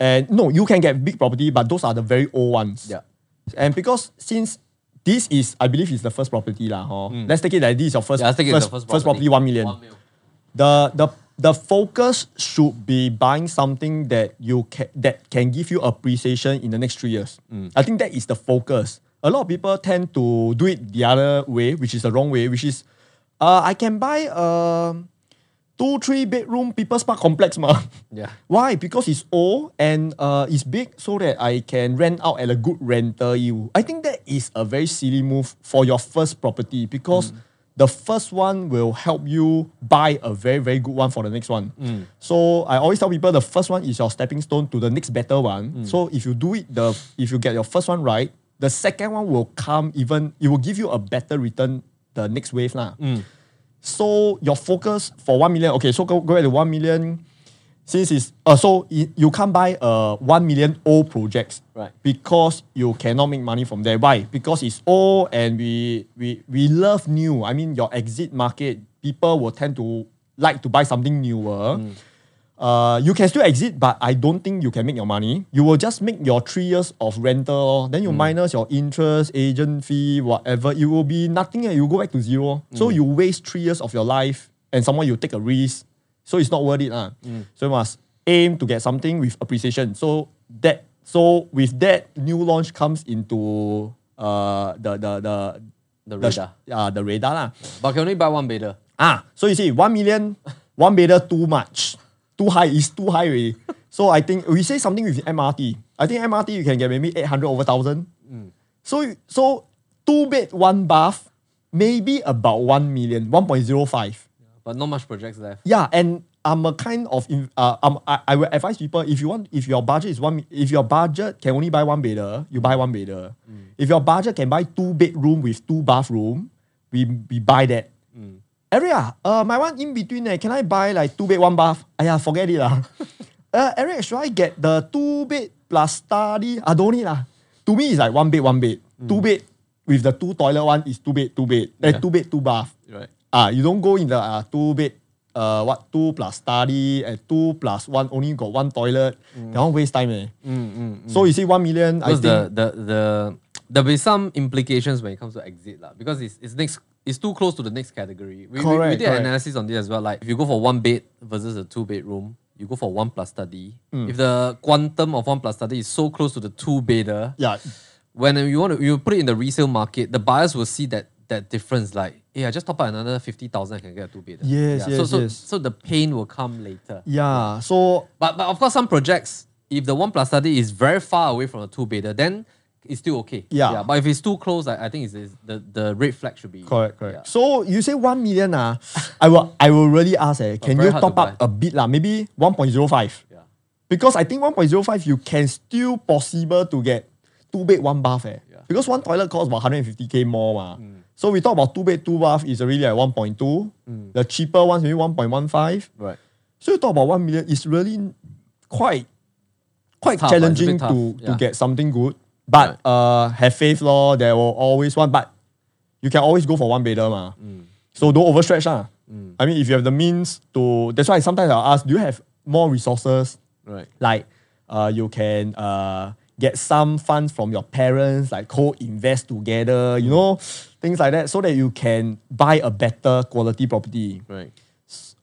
And no, you can get big property, but those are the very old ones. Yeah. And because since this is, I believe, is the first property lah. Huh? Let's take it that this is your first, Yeah, let's take it first, the first first property. property, one million. One mil. The the the focus should be buying something that you can that can give you appreciation in the next three years. I think that is the focus. A lot of people tend to do it the other way, which is the wrong way, which is uh, I can buy a two, three bedroom People's Park complex. Ma. [LAUGHS] Yeah. Why? Because it's old and uh, it's big so that I can rent out at a good rental yield. I think that is a very silly move for your first property because the first one will help you buy a very, very good one for the next one. Mm. So I always tell people the first one is your stepping stone to the next better one. Mm. So if you do it, the if you get your first one right, the second one will come even, it will give you a better return the next wave. Lah. Mm. So your focus for one million, okay, so go, go back to one million. Since it's uh, so you can't buy uh one million old projects, Right. Because you cannot make money from there. Why? Because it's old and we we we love new. I mean, your exit market, people will tend to like to buy something newer. Uh, you can still exit, but I don't think you can make your money. You will just make your three years of rental, then you minus your interest, agent fee, whatever. It will be nothing. You go back to zero. So you waste three years of your life, and someone you take a risk. So it's not worth it. ah. So you must aim to get something with appreciation. So that so with that new launch comes into uh the the the The the, radar. uh, the radar lah. But can only buy one bedder. Ah, so you see, one million, one bedder too much. Too high is too high already. So I think we say something with MRT. I think MRT you can get maybe 800 over 1000. So, so two bed, one bath, maybe about 1 million, 1.05. But not much projects left. Yeah, and I'm a kind of uh, um, I, I will advise people if you want if your budget is one if your budget can only buy one bedder, you buy one bedder. If your budget can buy two bedroom with two bathroom, we, we buy that. Area, uh, my one in between, eh, can I buy like two bed, one bath? Aya, forget it lah. [LAUGHS] uh, Eric, should I get the two bed plus study? I don't need lah. To me, it's like one bed, one bed. Two bed with the two toilet one is two bed, two bed. Eh, Yeah. two bed, two bath. Ah, you don't go in the uh, two bed, uh, what two plus study and two plus one only got one toilet. That one waste time eh. So you see one million, I think. the, the the there'll be some implications when it comes to exit lah. Because it's it's next it's too close to the next category. We, we- we, did correct. analysis on this as well. Like if you go for one bed versus a two bedroom, you go for one plus study. Hmm. If the quantum of one plus study is so close to the two bedder, yeah, when you want to you put it in the resale market, the buyers will see that that difference. Like, hey, I just top up another fifty thousand, I can get a two bedder. Yes, so, yes, so, yes. so the pain will come later. yeah. So But but of course, some projects, if the one plus study is very far away from a two bedder, then it's still okay. Yeah. But if it's too close, I, I think it's, it's the the red flag should be correct, correct. yeah. So you say one million ah, I will I will really ask eh, can you top up buy. a bit lah? Maybe one point zero five. Yeah. Because I think 1.05 you can still possible to get two bed, one bath. Eh. Yeah. Because one toilet costs about 150k more. Ma. So we talk about two bed, two bath is already like 1.2. The cheaper ones maybe 1.15. Right. So you talk about 1 million, it's really quite quite Tough, ah, challenging tough, to, to yeah. get something good. But uh, have faith, law. There will always one. But you can always go for one bedder, ma. Mm. So don't overstretch, lah. I mean, if you have the means to, that's why sometimes I'll ask, do you have more resources? Right. Like, uh, you can uh, get some funds from your parents, like co-invest together, you know, things like that, so that you can buy a better quality property. Right.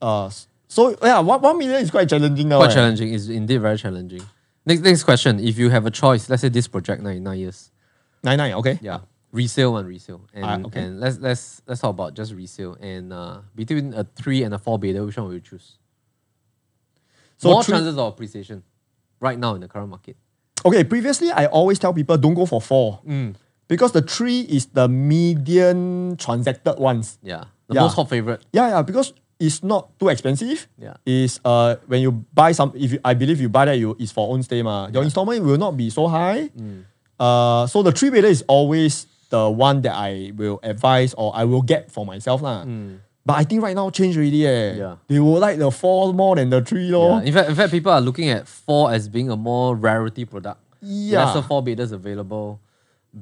Uh, so yeah, one, one million is quite challenging now. Quite eh. challenging. It's indeed very challenging. Next next question. If you have a choice, let's say this project nine nine years. Nine nine, okay. Yeah. Resale one resale. And Ah, okay. and let's let's let's talk about just resale. And uh, between a three and a four bedder, which one will you choose? So More three- chances of appreciation right now in the current market. Okay, previously I always tell people don't go for four because the three is the median transacted ones. Yeah. The Yeah. most hot favorite. Yeah, yeah, because it's not too expensive. Yeah. Is uh when you buy some if you, I believe you buy that you is for own stay ma. Your installment will not be so high. Uh so the three bedder is always the one that I will advise or I will get for myself lah. But I think right now change already eh. Yeah. They will like the four more than the three lor. Yeah. In fact, in fact, people are looking at four as being a more rarity product. Yeah. Lesser four bedders available,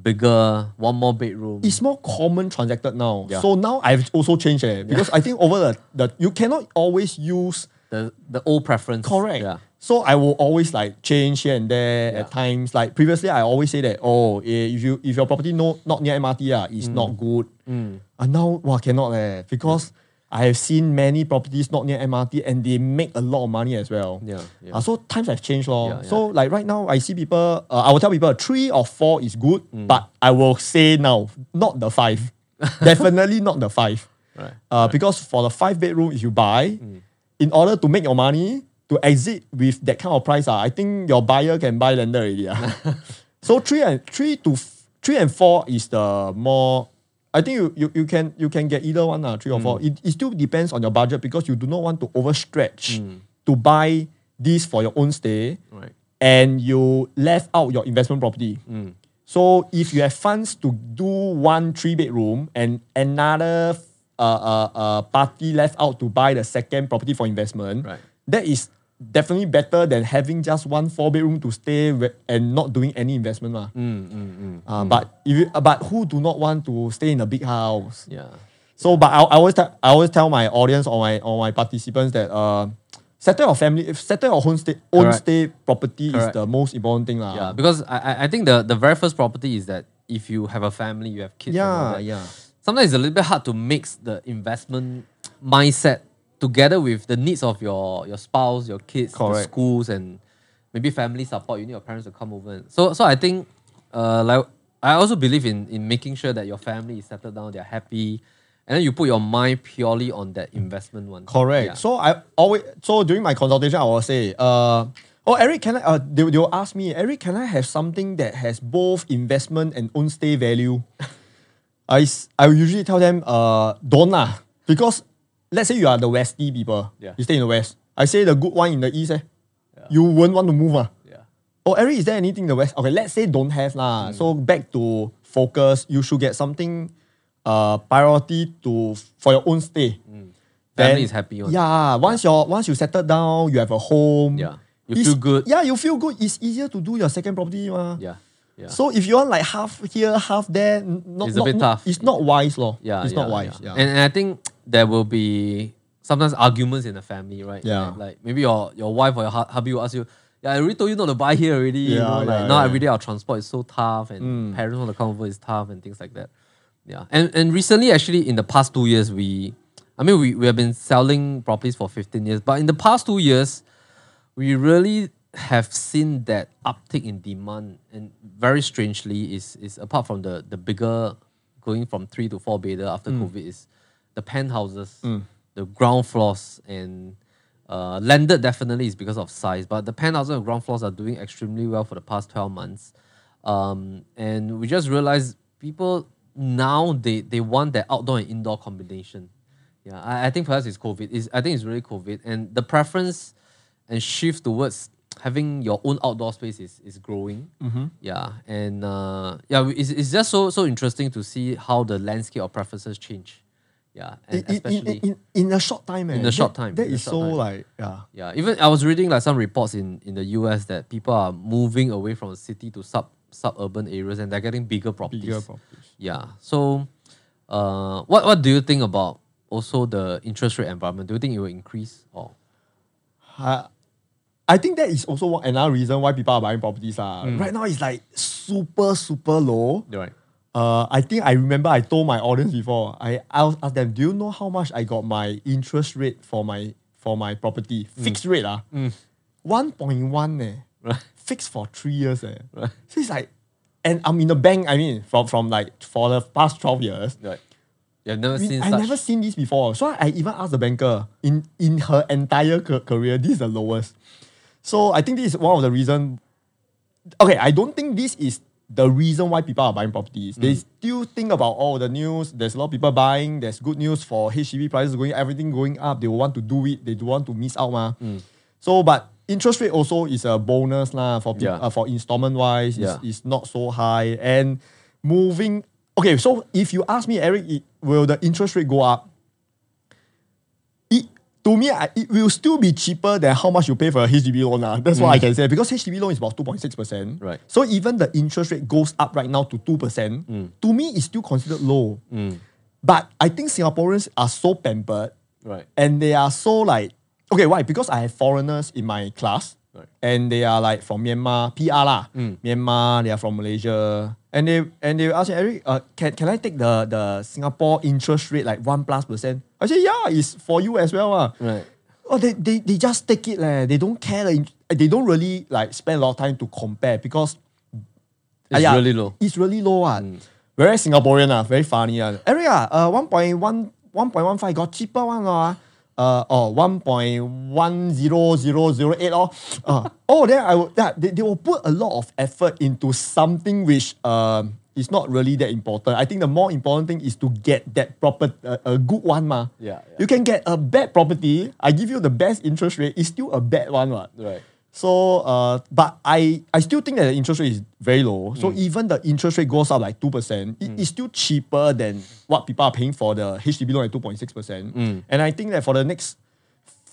bigger, one more bedroom. it's more common transacted now. Yeah. So now I've also changed eh, because I think over the, the you cannot always use the the old preference. correct. Yeah. So I will always like change here and there Yeah. at times. Like previously, I always say that oh, eh, if you if your property no not near MRT ah, it's Mm. not good. And now wow cannot eh because I have seen many properties not near MRT and they make a lot of money as well. Yeah, yeah. Uh, so times have changed, lor. Yeah, yeah. So like right now, I see people. Uh, I will tell people three or four is good, Mm. but I will say now not the five. [LAUGHS] Definitely not the five. Right. Mm. Uh, because for the five bedroom, if you buy, in order to make your money to exit with that kind of price, uh, I think your buyer can buy landed already. Uh. [LAUGHS] so three and three to three and four is the more. I think you, you, you can you can get either one uh, three or four. Mm. It, it still depends on your budget because you do not want to overstretch to buy this for your own stay Right. and you left out your investment property. So if you have funds to do one three bedroom and another uh, uh, uh, party left out to buy the second property for investment, Right. that is definitely better than having just one four bedroom to stay and not doing any investment. Mm, mm, mm. Uh, But if you, but who do not want to stay in a big house? Yeah. So, but I, I always tell, I always tell my audience or my or my participants that uh, settle your family, if settle your own stay, own Correct. stay property Correct. is the most important thing lah. Yeah, because I, I- I think the, the very first property is that if you have a family, you have kids. yeah, yeah. Sometimes it's a little bit hard to mix the investment mindset together with the needs of your your spouse, your kids, the schools, and maybe family support. You need your parents to come over. And, so so I think uh like I also believe in in making sure that your family is settled down, they're happy, and then you put your mind purely on that investment one. Correct. Yeah. So I always so during my consultation I will say, uh, oh Eric, can I? Uh, they they will ask me, Eric, can I have something that has both investment and own stay value? [LAUGHS] I will usually tell them, uh, don't lah, because let's say you are the Westie people, Yeah. you stay in the West. I say the good one in the East, eh, you won't want to move ah. yeah. Oh, Eric, is there anything in the West? Okay, let's say don't have lah. Hmm. So back to focus, you should get something uh priority to for your own stay. Family Then- is happy. One. Yeah, once you're once you settle down, you have a home. Yeah. You it's- feel good. Yeah, you feel good. It's easier to do your second property, ma. Yeah. Yeah. So if you want like half here, half there, not, It's a not- bit not- tough. It's not wise, lor. Yeah, it's yeah, not wise. Yeah. And, and I think there will be sometimes arguments in the family, right? Yeah. Like, like maybe your your wife or your hu- hubby will ask you, "Yeah, I already told you not to buy here already." you Yeah, know, like yeah, now every day our transport is so tough, and Mm. parents want to come over is tough, and things like that. Yeah, and and recently, actually, in the past two years, we, I mean, we we have been selling properties for fifteen years, but in the past two years, we really have seen that uptick in demand and very strangely is is apart from the the bigger going from three to four bedder after covid is the penthouses the ground floors and uh, landed definitely is because of size but the penthouses and ground floors are doing extremely well for the past 12 months um, and we just realized people now they they want that outdoor and indoor combination yeah, I, I think us it's COVID. It's, I think it's really COVID. And the preference and shift towards having your own outdoor space is, is growing. Yeah. And uh, yeah, it's, it's just so so interesting to see how the landscape of preferences change. Yeah. And in, especially in, in, in a short time, eh, In a short time, That a is so time. like yeah. yeah, even I was reading like some reports in, in the US that people are moving away from the city to sub suburban areas and they're getting bigger properties. Bigger properties. Yeah. So, uh, what what do you think about also the interest rate environment? Do you think it will increase or? I, I think that is also one, another reason why people are buying properties. Uh. Mm. Right now, it's like super, super low. Right. Uh, I think I remember I told my audience before. I asked asked them, "Do you know how much I got my interest rate for my for my property fixed rate? Ah, one point one eh, Right. fixed for three years eh. Right. So it's like, and I'm in the bank. I mean, from from like for the past twelve years, Right. You've never we- seen I such. never seen this before. So I even asked the banker in in her entire ca- career, this is the lowest. So I think this is one of the reason. Okay, I don't think this is the reason why people are buying properties. They still think about all the news. There's a lot of people buying. There's good news for HDB prices going, everything going up. They want to do it. They don't want to miss out, ma. So, but interest rate also is a bonus lah for Yeah. uh, for installment wise. Yeah. It's, it's not so high and moving. Okay, so if you ask me, Eric, it, will the interest rate go up? To me, I, it will still be cheaper than how much you pay for a HDB loan. lah. That's what I mm. can say because HDB loan is about 2.6%. Right. So even the interest rate goes up right now to 2%, mm. to me, it's still considered low. Mm. But I think Singaporeans are so pampered Right. and they are so like, okay, why? Because I have foreigners in my class. Right. and they are like from Myanmar, PR lah. Myanmar, they are from Malaysia. And they and they ask me, Eric, uh, can, can I take the, the Singapore interest rate like one plus percent? I say, yeah, it's for you as well. ah." Right. Oh, they, they, they just take it. Leh. They don't care. The, they don't really like spend a lot of time to compare because It's Ah, yeah, really low. It's really low. Ah. Whereas Singaporean, ah, very funny. Ah. Eric, ah, uh, 1.1, 1.15 got cheaper one. Ah. Uh, oh, 1.10008 oh. Uh, oh, then I will, yeah, they, they will put a lot of effort into something which um, is not really that important. I think the more important thing is to get that proper, uh, a good one. Ma. Yeah, yeah. You can get a bad property. I give you the best interest rate. It's still a bad one. What? Right. So, uh, but I, I still think that the interest rate is very low. So mm. even the interest rate goes up like 2%, it mm. is still cheaper than what people are paying for the HDB loan at 2.6%. Mm. And I think that for the next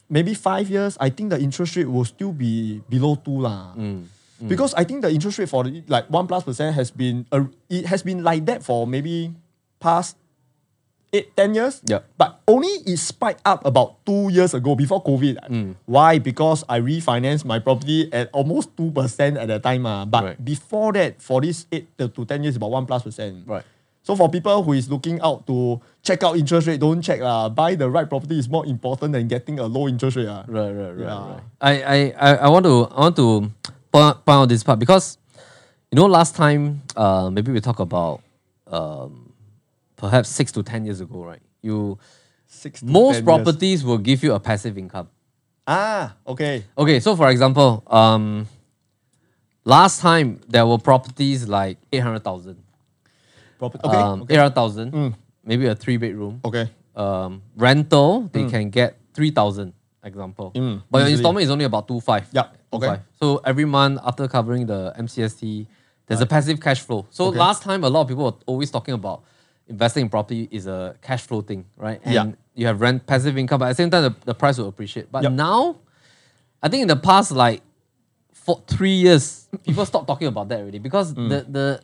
maybe five years, I think the interest rate will still be below 2 lah. Because I think the interest rate for the, like 1 plus percent has been, uh, it has been like that for maybe past eight, 10 years. Yeah. But only it spiked up about two years ago before COVID. Why? Because I refinanced my property at almost 2% at the time. ah. But Right. before that, for this eight to to 10 years, about 1 plus percent. Right. So for people who is looking out to check out interest rate, don't check. lah. Buy the right property is more important than getting a low interest rate. ah. Right, right, right, Yeah. right. I, I, I, I want to I want to point, point out this part because you know last time uh maybe we talk about um perhaps six to ten years ago, right? You Six most 10 years. properties will give you a passive income. Ah, okay. Okay, so for example, um last time there were properties like eight hundred thousand. Property. Okay. Um okay. eight hundred thousand, maybe a three bedroom. okay. um, rental, they can get 3,000, example. Mm, but your installment is only about 2.5. Yup, okay. 2.5. So every month after covering the MCST, there's a passive cash flow. So Okay. last time, a lot of people were always talking about investing in property is a cash flow thing, right? And Yeah. you have rent, passive income, but at the same time, the, the price will appreciate. But Yup. now, I think in the past, like, for three years, people stopped talking about that already because Mm. the, the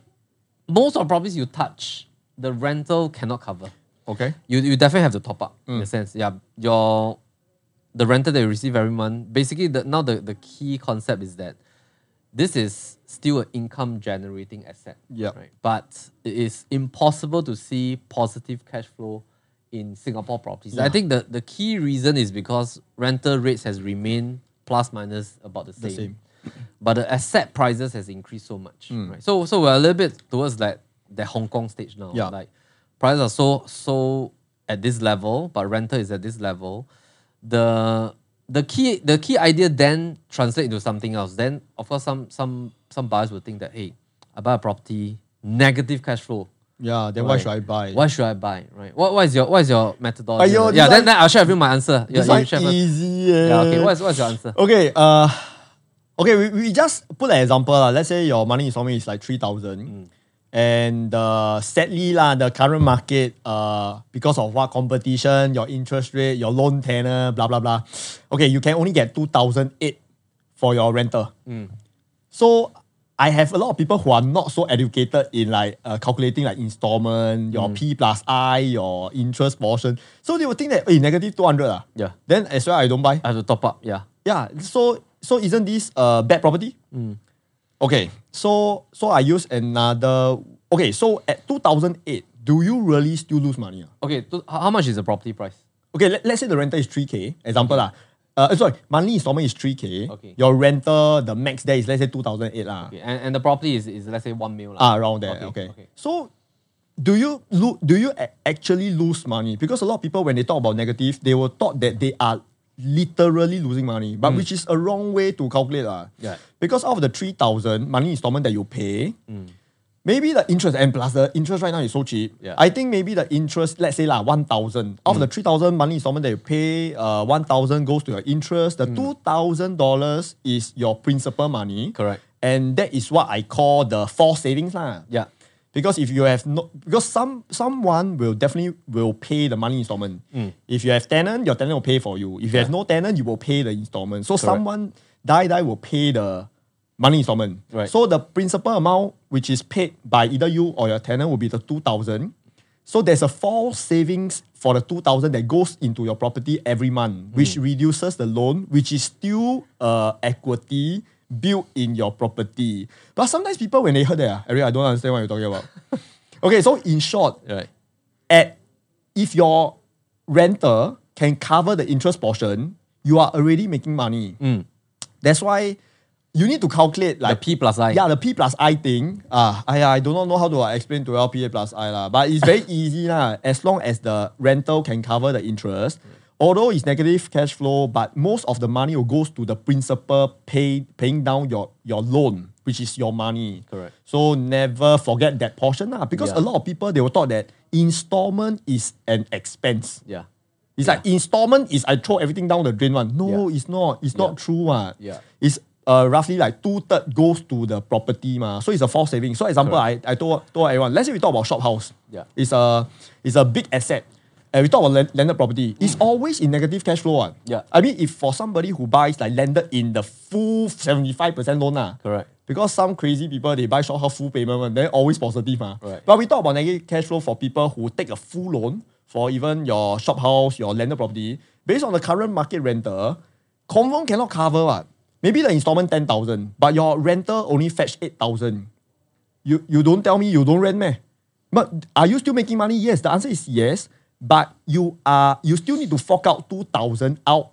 most of properties you touch, the rental cannot cover Okay. you you definitely have to top up Mm. in a sense. Yeah, your the rental that you receive every month. Basically, the, now the, the key concept is that this is still an income generating asset. Yep. Right. But it is impossible to see positive cash flow in Singapore properties. I think the, the key reason is because rental rates has remained plus minus about the same. same. [CLEARS THROAT] But the asset prices has increased so much. Mm. Right. So so we're a little bit towards that the Hong Kong stage now. Yeah. Like prices are so so at this level, but rental is at this level. The the key the key idea then translate into something else. Then of course some some some buyers will think that hey, I buy a property, negative cash flow. Yeah, then why should I buy? Why should I buy? Right. What what is your what is your methodology? Aiyo, yeah, then, then I'll share with you my answer. Yeah, you share easy. eh. Yeah, okay. What's what's your answer? Okay, uh, okay, we, we just put an example. lah. Let's say your money installment is like 3,000. And uh, sadly, lah, the current market, uh, because of what competition, your interest rate, your loan tenor, blah, blah, blah. Okay, you can only get 2,008 for your rental. So I have a lot of people who are not so educated in like uh, calculating like installment, your P plus I, your interest portion. So they will think that, hey, negative 200. ah. Yeah. Then as well, I don't buy. I have to top up. Yeah. Yeah. So so isn't this a bad property? Okay. So so I use another. Okay. So at two thousand eight, do you really still lose money? ah? Okay. To, how how much is the property price? Okay. Let, let's say the rental is three k. Example lah. Uh, sorry, monthly installment is three k. Okay. Your rental, the max there is let's say two thousand eight lah. Okay. And, and the property is, is let's say one mil. lah. Ah, around there. Okay, Okay. okay. So, do you lo- do you a- actually lose money? Because a lot of people, when they talk about negative, they will thought that they are literally losing money, but which is a wrong way to calculate. lah. Yeah. Because out of the three thousand money installment that you pay, Mm. maybe the interest and plus the interest right now is so cheap. Yeah. I think maybe the interest, let's say lah, one thousand. Out of the Mm. three thousand money installment that you pay, uh, one thousand goes to your interest. The Mm. thousand dollars is your principal money. Correct. And that is what I call the false savings lah. Yeah. Because if you have no, because some someone will definitely will pay the money installment. Mm. If you have tenant, your tenant will pay for you. If you have no tenant, you will pay the installment. So Correct. someone die die will pay the money installment. Right. So the principal amount which is paid by either you or your tenant will be the two thousand. So there's a false savings for the 2000 that goes into your property every month, which reduces the loan, which is still uh, equity built in your property. But sometimes people, when they heard that, ah, Eric, I don't understand what you're talking about. [LAUGHS] okay, so in short, Right. at if your renter can cover the interest portion, you are already making money. That's why you need to calculate The like P plus I. yeah, the P plus I thing. Ah, I, I do not know how to uh, explain to P plus I lah. But it's very [LAUGHS] easy lah. As long as the rental can cover the interest. Although it's negative cash flow, but most of the money will goes to the principal pay, paying down your, your loan, which is your money. Correct. So never forget that portion lah. Because Yeah. a lot of people they will thought that installment is an expense. Yeah. It's like installment is I throw everything down the drain one. No, Yeah. it's not. It's not Yeah. true one. Yeah. It's uh, roughly like two third goes to the property ma. So it's a false saving. So example, I, I told, told everyone, let's say we talk about shop house. Yeah. It's a it's a big asset. And we talk about land- landed property. It's always in negative cash flow. one. Yeah. I mean, if for somebody who buys like landed in the full 75% loan, ah, Correct. because some crazy people they buy shop house full payment one, then always positive. ah. Right. But we talk about negative cash flow for people who take a full loan for even your shop house, your landed property, based on the current market rental, confirm cannot cover what. Maybe the installment 10,000, but your rental only fetch 8,000. You you don't tell me you don't rent meh? But are you still making money? Yes. The answer is yes. But you are you still need to fork out 2,000 out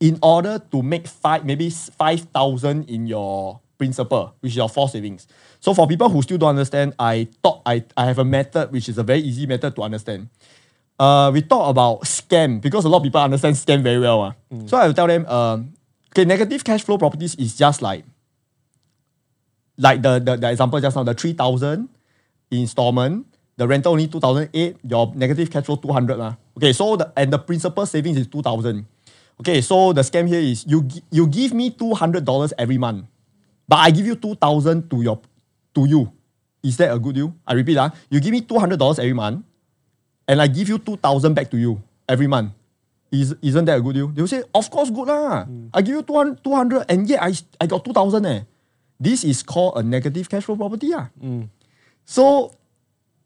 in order to make five maybe 5,000 in your principal, which is your forced savings. So for people who still don't understand, I thought I, I have a method which is a very easy method to understand. Uh, we talk about scam because a lot of people understand scam very well. ah. So I will tell them, um, okay, negative cash flow properties is just like like the, the, the example just now, the 3,000 installment, the rental only 2,008, your negative cash flow 200. lah. Okay, so the, and the principal savings is 2,000. Okay, so the scam here is you, you give me $200 every month, but I give you 2,000 to your to you. Is that a good deal? I repeat, ah, you give me $200 every month, and I give you 2,000 back to you every month. Is, isn't that a good deal? They will say, of course, good lah. I give you 200, 200 and yet I, I got 2,000 eh. This is called a negative cash flow property. Ah. So,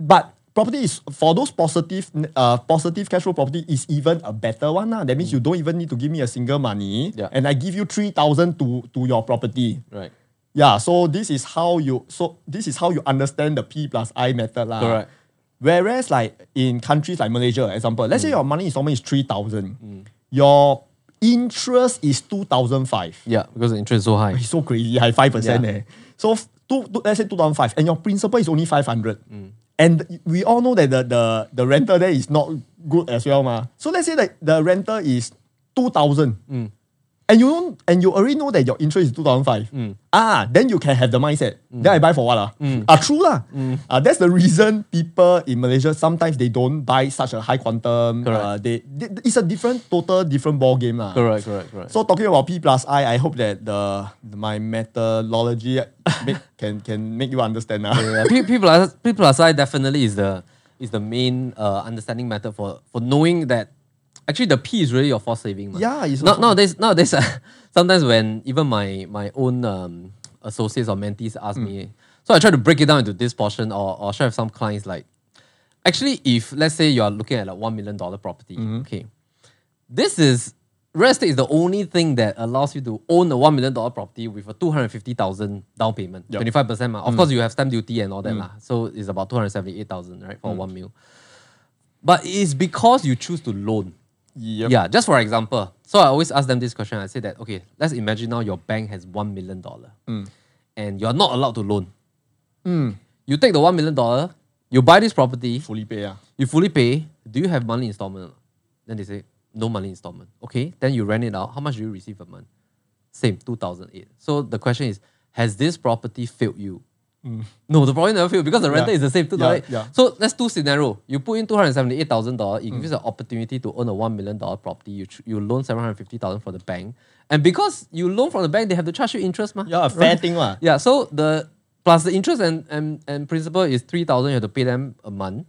but property is, for those positive uh, positive cash flow property is even a better one. lah. That means you don't even need to give me a single money Yeah. and I give you 3,000 to, to your property. Right. Yeah, so this is how you so this is how you understand the P plus I method lah. Correct. Whereas like in countries like Malaysia, for example, let's say your money installment is three thousand, your interest is two thousand five. Yeah, because the interest is so high. [LAUGHS] It's so crazy, high five percent Yeah. eh. So two, two, let's say two thousand five, and your principal is only five hundred. Mm. And we all know that the, the the renter there is not good as well, ma. So let's say that the renter is two thousand. Mm. And you don't, and you already know that your interest is 2005. Mm. Ah, then you can have the mindset. Then I buy for what? Ah, ah true lah. Mm. Ah, that's the reason people in Malaysia sometimes they don't buy such a high quantum. Correct. Uh, they, it's a different, total different ball game lah. Correct, correct, correct. So talking about P plus I, I hope that the, the- my methodology make, can can make you understand now. yeah, P, P plus P plus I definitely is the is the main uh, understanding method for for knowing that actually the P is really your force saving. man. Yeah, it's also- nowadays nowadays uh, [LAUGHS] sometimes when even my my own um, associates or mentees ask me, so I try to break it down into this portion or or share with some clients like actually if let's say you are looking at like one million dollar property, okay, this is real estate is the only thing that allows you to own a one million dollar property with a two hundred fifty thousand down payment, twenty five percent. Of course, you have stamp duty and all that lah. So it's about two hundred seventy eight thousand, right, for one mil. But it's because you choose to loan. Yep. Yeah, just for example. So I always ask them this question. I say that okay, let's imagine now your bank has one million dollar, and you're not allowed to loan. You take the one million dollar, you buy this property, Fully pay. ah. you fully pay. Do you have monthly installment? Then they say no monthly installment. Okay, then you rent it out. How much do you receive a month? Same, two thousand eight. So the question is, has this property failed you? No, the property never failed because the rental Yeah. is the same. Two Yeah, yeah. So that's two scenario. You put in two hundred seventy eight thousand dollars. It gives mm. you the opportunity to own a one million dollar property. You you loan seven hundred fifty thousand from the bank, and because you loan from the bank, they have to charge you interest, ma. Yeah, a fair thing lah. Yeah, so the plus the interest and and, and principal is three thousand. You have to pay them a month.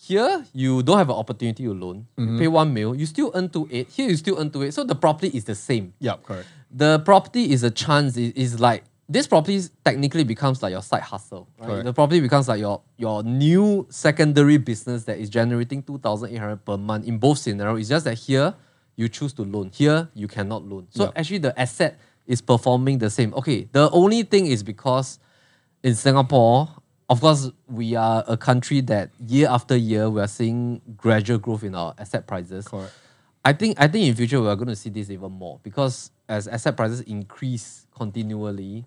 Here you don't have an opportunity to loan. You mm-hmm. pay one mil. You still earn two eight. Here you still earn two eight. So the property is the same. Yeah, correct. The property is a chance. It is like this property technically becomes like your side hustle. Right? Correct. The property becomes like your your new secondary business that is generating two thousand eight hundred per month in both scenarios. It's just that here you choose to loan, here you cannot loan. So Yeah. actually the asset is performing the same. Okay, the only thing is because in Singapore, of course, we are a country that year after year we are seeing gradual growth in our asset prices. Correct. I think I think in future we are going to see this even more because as asset prices increase continually,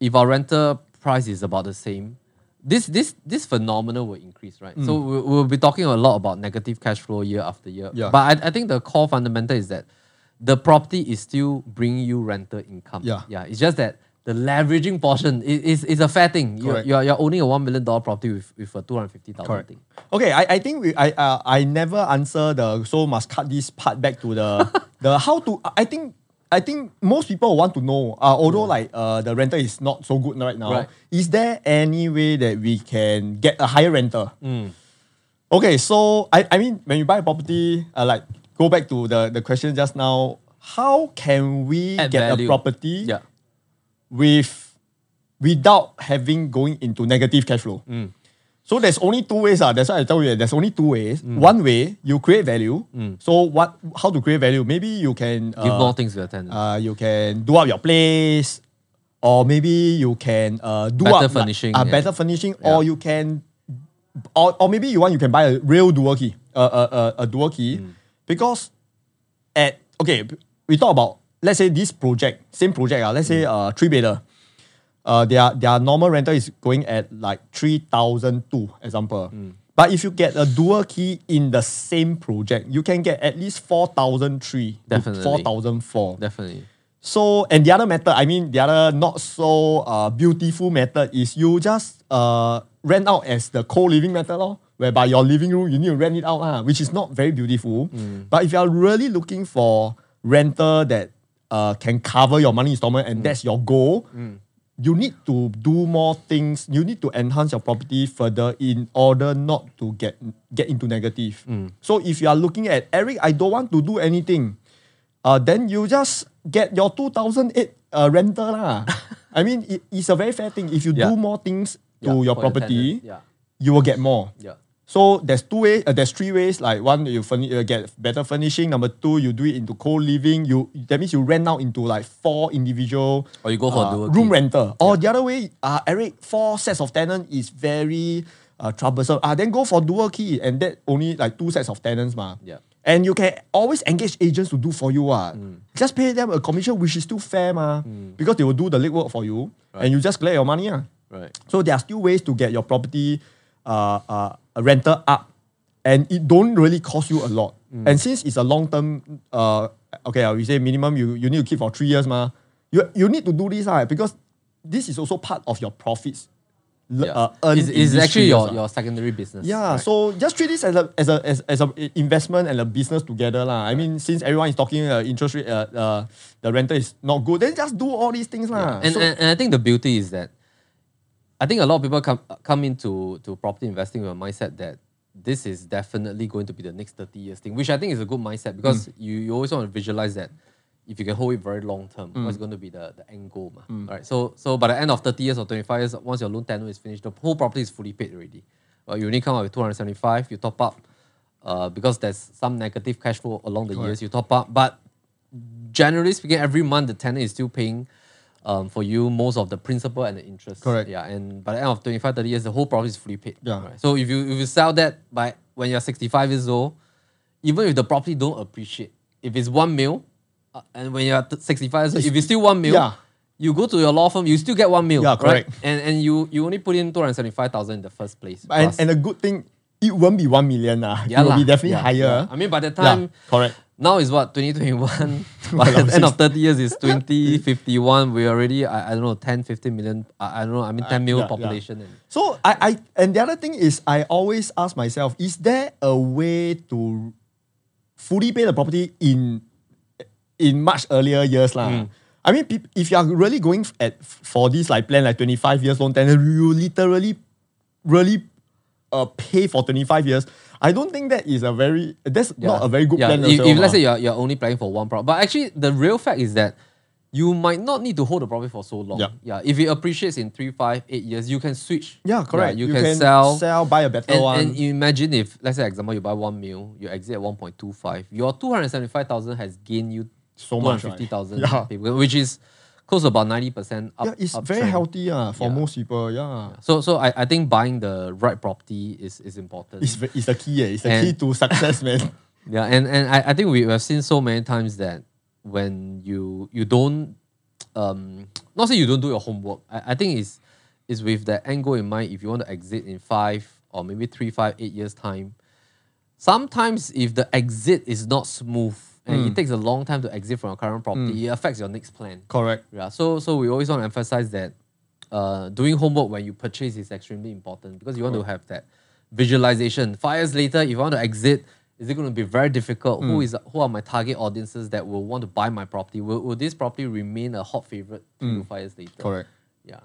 if our rental price is about the same, this this this phenomenon will increase, right? So we, we'll be talking a lot about negative cash flow year after year. Yeah. But I, I think the core fundamental is that the property is still bringing you rental income. Yeah. Yeah. It's just that the leveraging portion is, is, is a fair thing. You're, you're, you're owning a $1 million property with, with a 250,000 Correct. thing. Okay, I, I think we I uh, I never answer the so must cut this part back to the [LAUGHS] the how to I think I think most people want to know uh, although like uh, the rental is not so good right now Right. is there any way that we can get a higher rental okay so I, I mean when you buy a property uh, like go back to the the question just now how can we Add get value. a property Yeah. with without having going into negative cash flow. Mm. So there's only two ways. Uh. That's why I tell you there's only two ways. Mm. One way you create value. So what how to create value? Maybe you can Give uh, more things to your tenant. uh, you can do up your place, or maybe you can uh, do Better up like, furnishing, uh, yeah. better furnishing, Yeah. or you can, or, or maybe you want you can buy a real dual key, a a, a, a dual key, Mm. because at okay we talk about let's say this project same project uh, let's say Mm. uh three bedder, uh their their normal rental is going at like three thousand two example. Mm. But if you get a dual key in the same project, you can get at least four thousand three, definitely four thousand four, Definitely. So, and the other method, I mean, the other not so uh, beautiful method is you just uh, rent out as the co-living method, lor, whereby your living room, you need to rent it out, ah, which is not very beautiful. But if you are really looking for renter that uh, can cover your money installment and that's your goal, you need to do more things. You need to enhance your property further in order not to get get into negative. So if you are looking at Eric, I don't want to do anything uh, then you just get your 2008 uh, rental lah. [LAUGHS] I mean, it, it's a very fair thing. If you Yeah. do more things Yeah, to your for property. Yeah. you will get more. Yeah. So there's two ways. Uh, there's three ways. Like one, you furni- uh, get better furnishing. Number two, you do it into co-living. You that means you rent out into like four individual Or you go for uh, dual room key. rental. Or the other way, uh, Eric, four sets of tenant is very uh, troublesome. Ah, then go for dual key, and that only like two sets of tenants, ma. Yeah. And you can always engage agents to do for you. Ah. Just pay them a commission, which is still fair, ma. Because they will do the legwork for you, and you just collect your money. Ah. Right. So there are still ways to get your property uh, uh, rental up, and it don't really cost you a lot. And since it's a long term, uh, okay, uh, we say minimum you, you need to keep for three years, ma. You you need to do this, ah, because this is also part of your profits. Yeah. Uh, it's it's actually your, years, your secondary business. Yeah, right? so just treat this as a as a as, as a investment and a business together lah. I mean, since everyone is talking uh, interest rate, uh, uh, the rental is not good, then just do all these things lah. and, So- and, and I think the beauty is that I think a lot of people come come into to property investing with a mindset that this is definitely going to be the next 30 years thing, which I think is a good mindset because Mm. you, you always want to visualize that if you can hold it very long term, Mm. what's going to be the, the end goal. Ma, Right. So so by the end of 30 years or 25 years, once your loan tenure is finished, the whole property is fully paid already. Well, you only come out with 275, you top up uh, because there's some negative cash flow along the years, you top up. But generally speaking, every month the tenant is still paying um, for you most of the principal and the interest. Correct. Yeah, and by the end of 25, 30 years, the whole property is fully paid. Yeah. Right? So if you if you sell that by when you're 65 years old, even if the property don't appreciate, if it's one mil, uh, and when you're 65 years old, if it's still one mil, Yeah. you go to your law firm, you still get one mil. Yeah, right? correct. And and you you only put in 275,000 in the first place. and, plus. and a good thing, it won't be one million lah. Yeah it will lah. be definitely Yeah, higher. yeah. I mean, by the Yeah, time correct. now is what 2021 [LAUGHS] [LAUGHS] by the end of 30 years is 2051 we already I, I don't know 10 15 million I, I don't know I mean 10 million yeah, yeah. population and So I, I and the other thing is I always ask myself, is there a way to fully pay the property in in much earlier years lah? Mm. I mean, if you are really going at for this like plan like 25 years long tenure, you literally really uh, pay for 25 years. I don't think that is a very that's not a very good yeah, plan. if, also, if let's say you're, you're only planning for one product but actually the real fact is that you might not need to hold the property for so long. Yup. Yeah. If it appreciates in three, five, eight years, you can switch. Yeah, correct. you, can, sell. sell, buy a better and, one. and you imagine if, let's say, example, you buy one mil, you exit at 1.25, your 275,000 has gained you So much, right? 250,000, [LAUGHS] Yeah. people, which is close to about 90% up. yeah, it's very uptrend. healthy uh, for Yeah. most people. Yeah. So, so I, I think buying the right property is, is important. It's, it's the key. Eh. It's the And- key to [LAUGHS] success, man. Yeah, and, and I, I think we have seen so many times that when you you don't um not say you don't do your homework. I, I think it's it's with that end goal in mind if you want to exit in five or maybe three, five, eight years time. Sometimes if the exit is not smooth and it hmm. takes a long time to exit from your current property, hmm. it affects your next plan. correct. Yeah. So so we always want to emphasize that uh, doing homework when you purchase is extremely important because you want to have that visualization. Five years later, if you want to exit, is it going to be very difficult? Who hmm. is who are my target audiences that will want to buy my property? Will, will this property remain a hot favorite three to five years later? Correct. Yeah.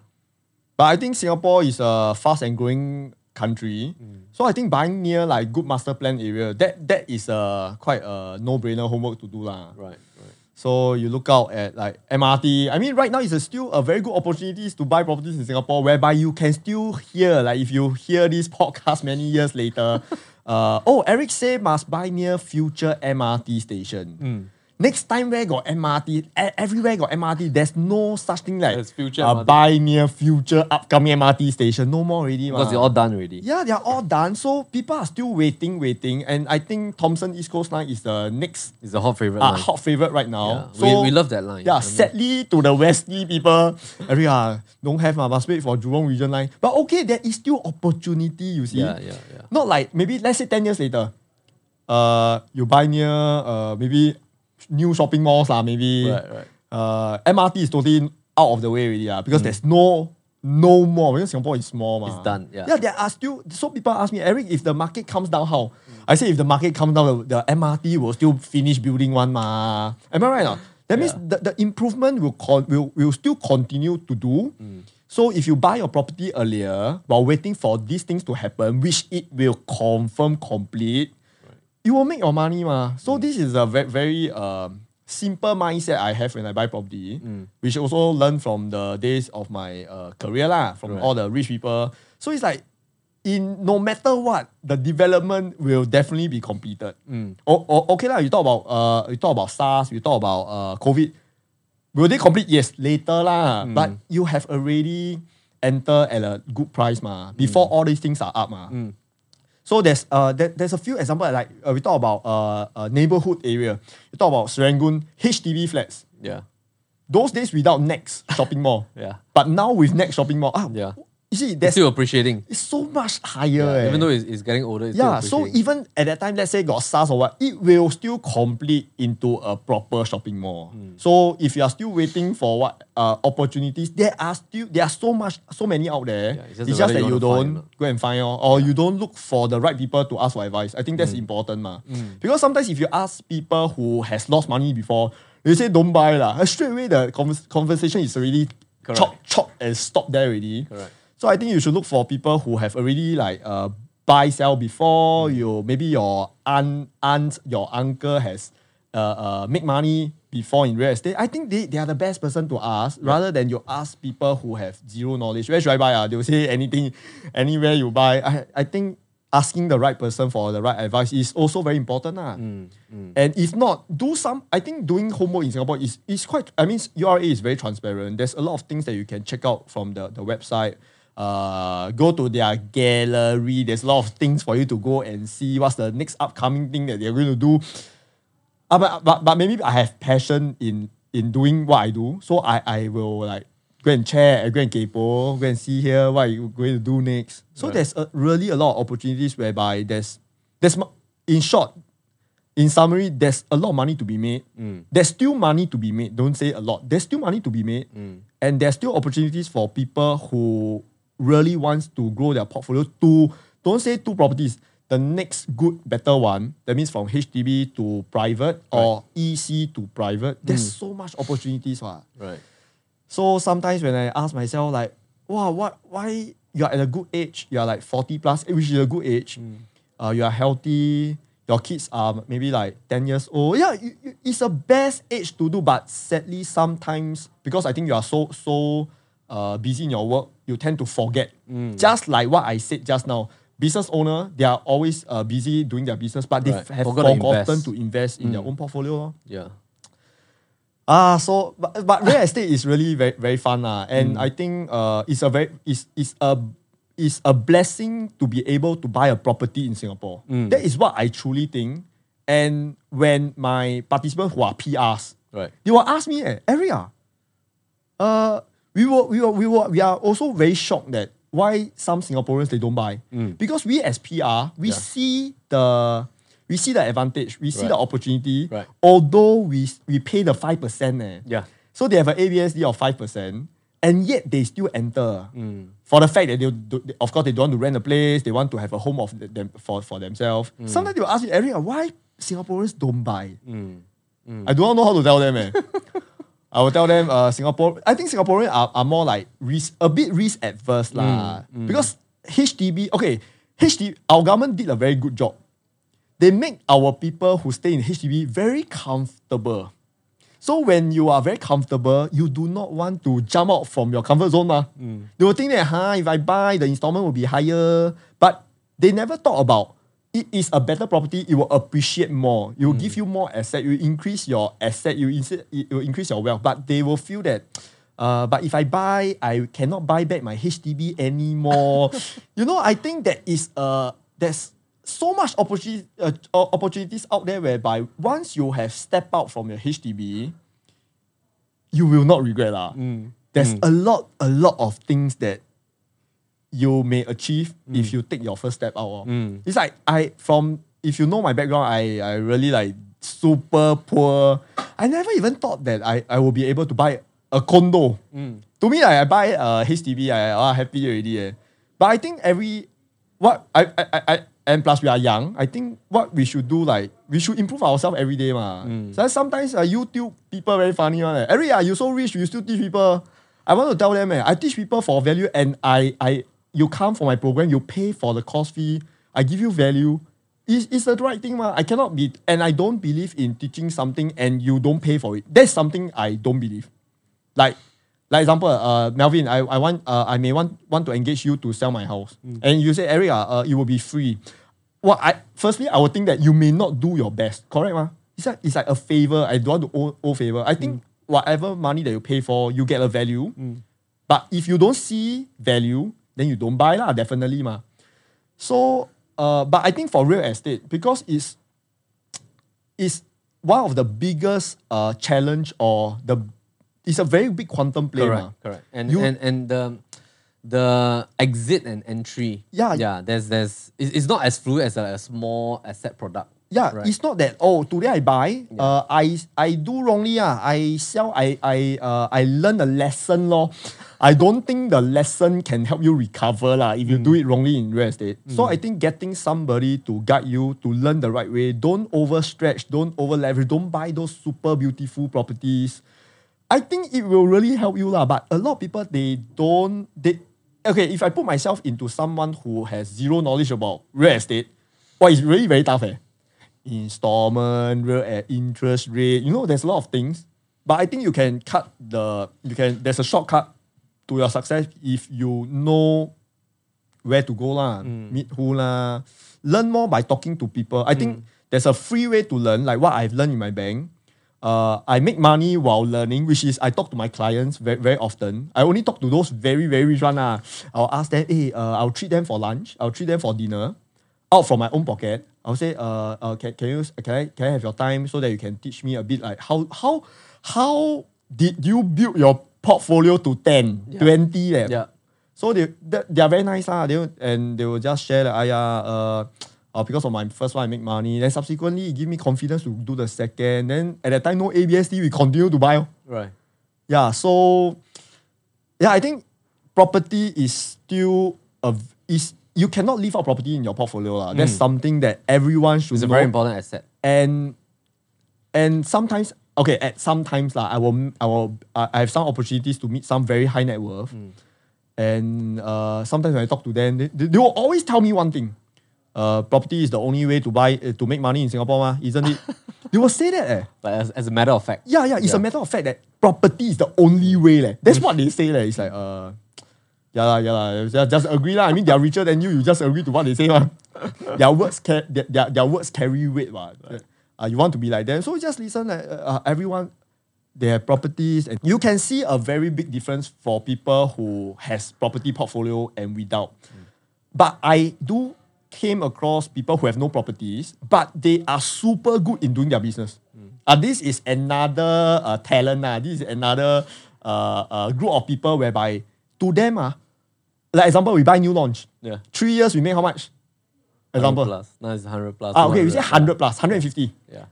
But I think Singapore is a fast and growing country. So I think buying near like good master plan area, that that is a quite a no-brainer homework to do. lah. Right. Right. So you look out at like MRT. I mean, right now it's a still a very good opportunities to buy properties in Singapore, whereby you can still hear like if you hear this podcast many years later, [LAUGHS] uh, oh Eric say must buy near future MRT station. Next time where got MRT, everywhere got MRT. There's no such thing like There's future uh, buy near future upcoming MRT station. No more already. Because they're all done already. Yeah, they're all done. So people are still waiting, waiting. And I think Thomson East Coast Line is the next It's a hot favorite. uh, line. hot favorite right Yeah. now. we, So we love that line. yeah, I mean, sadly to the Westie people, [LAUGHS] every uh, don't have uh, must wait for Jurong Region line. But okay, there is still opportunity, you see. Yeah, yeah, yeah. Not like maybe let's say 10 years later, uh, you buy near uh, maybe new shopping malls, uh, maybe Right, right. uh, MRT is totally out of the way already, uh, because there's no no more because Singapore is small. Ma. Mm. It's done, yeah. Yeah, there are still so people ask me, Eric, if the market comes down, how? I say if the market comes down, the, the MRT will still finish building one ma. Am I right? not? That means Yeah. the, the improvement will, con- will will still continue to do. So if you buy your property earlier while waiting for these things to happen, which it will confirm complete, you will make your money ma. So this is a very very um, simple mindset I have when I buy property, which also learned from the days of my uh, career lah, from Right. all the rich people. So it's like in no matter what, the development will definitely be completed. O- o- okay lah, you talk about uh, you talk about SARS, you talk about uh, COVID. Will they complete? Yes, later lah. But you have already entered at a good price ma. Before all these things are up ma. So there's uh there, there's a few examples like uh, we talk about uh, uh neighborhood area. You talk about Serangoon HDB flats. Yeah. Those days without NEX shopping mall. [LAUGHS] Yeah. But now with NEX shopping mall, ah, Yeah. You see, It's still appreciating. it's so much higher. Yeah, eh. even though it's, it's getting older, it's yeah, so even at that time, let's say got SARS or what, it will still complete into a proper shopping mall. Hmm. So if you are still waiting for what uh, opportunities, there are still there are so much so many out there. Yeah, it's it's just, just that you you don't find go and find or, or you don't look for the right people to ask for advice. I think that's important, ma. Because sometimes if you ask people who has lost money before, they say don't buy lah. Straight away the convers- conversation is already chop chop and stop there already. Correct. So I think you should look for people who have already like uh, buy sell before Mm. you. Maybe your aunt, aunt, your uncle has uh, uh, make money before in real estate. I think they, they are the best person to ask rather than you ask people who have zero knowledge. Where should I buy? Uh? They will say anything, anywhere you buy. I, I think asking the right person for the right advice is also very important. ah. Mm, And if not, do some. I think doing homework in Singapore is, is quite. I mean, URA is very transparent. There's a lot of things that you can check out from the, the website. Uh, go to their gallery. There's a lot of things for you to go and see what's the next upcoming thing that they're going to do. Uh, but, but, but maybe I have passion in in doing what I do, so I, I will like go and check, go and kepo, go and see here what you going to do next. So Right. there's a, really a lot of opportunities whereby there's there's in short, in summary, there's a lot of money to be made. There's still money to be made. Don't say a lot. There's still money to be made, and there's still opportunities for people who really wants to grow their portfolio. To don't say two properties. The next good, better one. That means from HDB to private or EC to private. There's mm. so much opportunities. What. Right. So sometimes when I ask myself like, wow, what why you're at a good age, you're like 40 plus, eh, which is a good age. Mm. Uh, you are healthy, your kids are maybe like 10 years old. Yeah, you, you- it's a best age to do, but sadly sometimes because I think you are so so uh, busy in your work, you tend to forget. Just like what I said just now. Business owner, they are always uh, busy doing their business, but they Right. have Forgot to forgotten invest. to invest in their own portfolio. lor. Yeah. Ah, so but, but real estate is really very very fun lah, and I think uh it's a very it's it's a it's a blessing to be able to buy a property in Singapore. That is what I truly think. And when my participants who are PRs, Right. they will ask me, eh, area. Uh, we were we were we were we are also very shocked that why some Singaporeans they don't buy because we as PR we Yeah. see the we see the advantage, we see Right. the opportunity. Right. Although we we pay the five percent, eh, Yeah. so they have an ABSD of five percent, and yet they still enter Mm. for the fact that they, do, of course, they don't want to rent a place. They want to have a home of them for, for themselves. Mm. Sometimes they will ask me, Eric, why Singaporeans don't buy? Mm. I do not know how to tell them. Eh. [LAUGHS] I will tell them, uh, Singapore. I think Singaporeans are, are more like risk, a bit risk adverse lah. Mm, Because HDB, okay, HDB, our government did a very good job. They make our people who stay in HDB very comfortable. So when you are very comfortable, you do not want to jump out from your comfort zone. Ma. They will think that, huh, if I buy, the installment will be higher. But they never thought about it is a better property, it will appreciate more. It will give you more asset, you increase your asset, you it will increase your wealth. But they will feel that, [TSK] uh, but if I buy, I cannot buy back my HDB anymore. [LAUGHS] you know, I think that is uh there's so much opportunity uh, uh, opportunities out there whereby once you have stepped out from your HDB, you will not regret lah. There's a lot, a lot of things that you may achieve if you take your first step out. oh. It's like I from if you know my background, I I really like super poor. I never even thought that I, I will be able to buy a condo. To me, like, I buy a HDB, I ah, happy already. Eh. But I think every what I, I, I, and plus we are young, I think what we should do like we should improve ourselves every day. Ma. So sometimes uh, YouTube people very funny one. Eh. Every year you so rich, you still teach people. I want to tell them, eh, I teach people for value and I I you come for my program, you pay for the course fee, I give you value. It's, it's the right thing, ma. I cannot be and I don't believe in teaching something and you don't pay for it. That's something I don't believe. Like like example, uh, Melvin, I, I want uh, I may want want to engage you to sell my house, and you say, Eric, uh, it will be free. Well, I firstly I would think that you may not do your best, correct, ma? It's like it's like a favor. I don't want to owe, owe favor. I think whatever money that you pay for, you get a value. But if you don't see value, then you don't buy lah. Definitely, ma. So, uh, but I think for real estate because it's it's one of the biggest uh, challenge or the it's a very big quantum play. Correct, ma. correct. And You- and and the the exit and entry. Yeah. yeah. There's there's it's, it's not as fluid as a, a small asset product. Yeah, Right. it's not that oh today I buy, uh, I I do wrongly ah, I sell, I I uh, I learn a lesson law. I don't think the lesson can help you recover lah if you do it wrongly in real estate. So I think getting somebody to guide you to learn the right way. Don't overstretch, don't over leverage, don't buy those super beautiful properties. I think it will really help you lah. But a lot of people they don't they okay. If I put myself into someone who has zero knowledge about real estate, well, it's really very tough. Eh? Installment, real eh, interest rate. You know, there's a lot of things. But I think you can cut the you can. There's a shortcut to your success if you know where to go lah, meet who lah, learn more by talking to people. I think there's a free way to learn, like what I've learned in my bank. Uh, I make money while learning, which is I talk to my clients very, very often. I only talk to those very, very rich one. Ah. I'll ask them, hey, uh, I'll treat them for lunch, I'll treat them for dinner, out from my own pocket. I'll say, uh, uh can, can you can I can I have your time so that you can teach me a bit like how how how did you build your portfolio to 10, 20 eh? Yeah. So they they, they are very nice lah. They and they will just share like, "Aya, uh, uh, because of my first one I make money. Then subsequently it give me confidence to do the second. Then at that time no ABSD we continue to buy. Right. Yeah, so yeah, I think property is still a is you cannot leave out property in your portfolio lah. That's something that everyone should It's a know. very important asset. and and sometimes okay at sometimes lah I will I will I have some opportunities to meet some very high net worth Mm. and uh, sometimes when I talk to them they, they, will always tell me one thing uh, property is the only way to buy uh, to make money in Singapore, ma, isn't it? [LAUGHS] they will say that. Eh. But as, as a matter of fact, Yeah, yeah, it's a matter of fact that property is the only way. Leh. That's what they say. Leh. It's like, uh, yeah, lah, yeah, lah. Just- just agree. lah. I mean, they're richer than you. You just agree to what they say. Ma. [LAUGHS] their, words ca- their, their, their words carry weight. Ma. Uh, you want to be like them. So just listen. Like, uh, everyone, they have properties. And you can see a very big difference for people who has property portfolio and without. But I do came across people who have no properties, but they are super good in doing their business. Uh, this is another uh, talent. Uh, this is another uh, uh, group of people whereby to them, uh, like example, we buy new launch. yeah. Three years, we make how much? Example. plus. Now it's 100 plus. Ah, okay, we say 100 plus, 150. Yeah. yeah.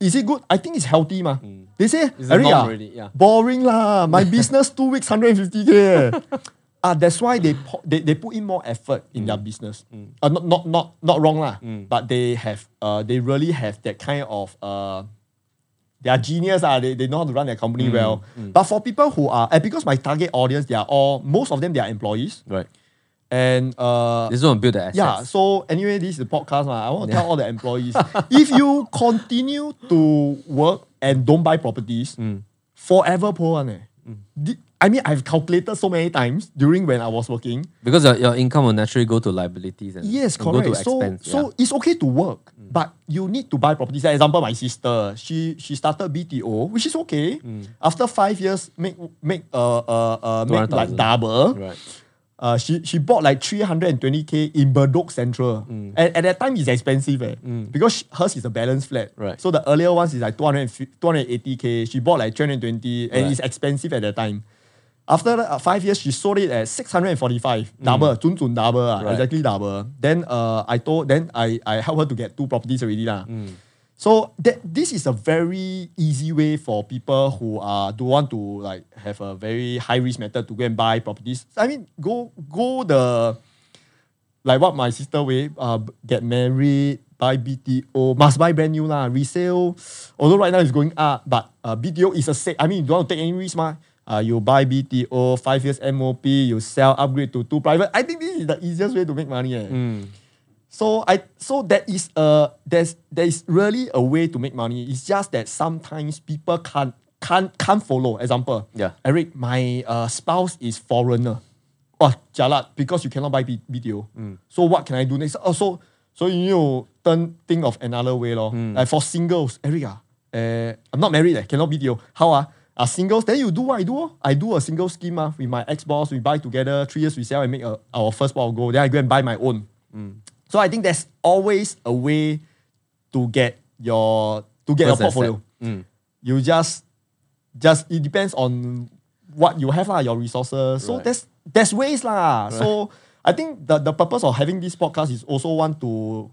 Is it good? I think it's healthy, ma. They say, It's Eric, ah, already, yeah. boring lah. My [LAUGHS] business two weeks, 150k. eh." [LAUGHS] Ah, that's why they, po- they they put in more effort in their business. Uh, not not not not wrong lah. But they have uh they really have that kind of uh they are genius ah. They, they know how to run their company well. But for people who are and because my target audience, they are all most of them they are employees Right. and uh This one build the assets. yeah, so anyway, this is the podcast. ma. I want to tell all the employees [LAUGHS] if you continue to work and don't buy properties, forever poor one. Eh. Di- I mean, I've calculated so many times during when I was working. Because your, your income will naturally go to liabilities and, Yes, and go correct. to so, expense. so it's okay to work, but you need to buy properties. For example, my sister, she she started BTO, which is okay. After five years, make make uh uh, uh make like double. right. Uh, she she bought like 320k in Bedok Central. Mm. And at that time, it's expensive eh, because she- hers is a balance flat. Right. So the earlier ones is like 200, 280k. She bought like 320 and Right. it's expensive at that time. After uh, five years, she sold it at 645. Double, 准准 double, ah, Mm. Right. exactly double. Then uh, I told, then I, I helped her to get two properties already. Mm. So that this is a very easy way for people who are do want to like have a very high risk method to go and buy properties. I mean, go go the like what my sister way uh get married, buy BTO, must buy brand new lah. Resale, although right now it's going up, but uh, BTO is a safe. I mean, you don't want to take any risk, ma. Uh, you buy BTO, five years MOP, you sell, upgrade to two private. I think this is the easiest way to make money. Eh. Mm. So I so that is uh there's there is really a way to make money. It's just that sometimes people can't can't can't follow. Example, Yeah. Eric, my uh, spouse is foreigner. Oh, jalat, because you cannot buy B- BTO. So what can I do next? Oh, so so you need to turn think of another way, lor. Like for singles, Eric, ah, eh, I'm not married, eh, cannot BTO. How ah? Are singles, then you do what I do. oh. I do a single scheme ah, with my ex-boss. We buy together, three years we sell and make a, our first pot of gold. Then I go and buy my own. So I think there's always a way to get your to get First your portfolio. Mm. You just just it depends on what you have lah, your resources. So Right. there's there's ways lah. So I think the, the purpose of having this podcast is also want to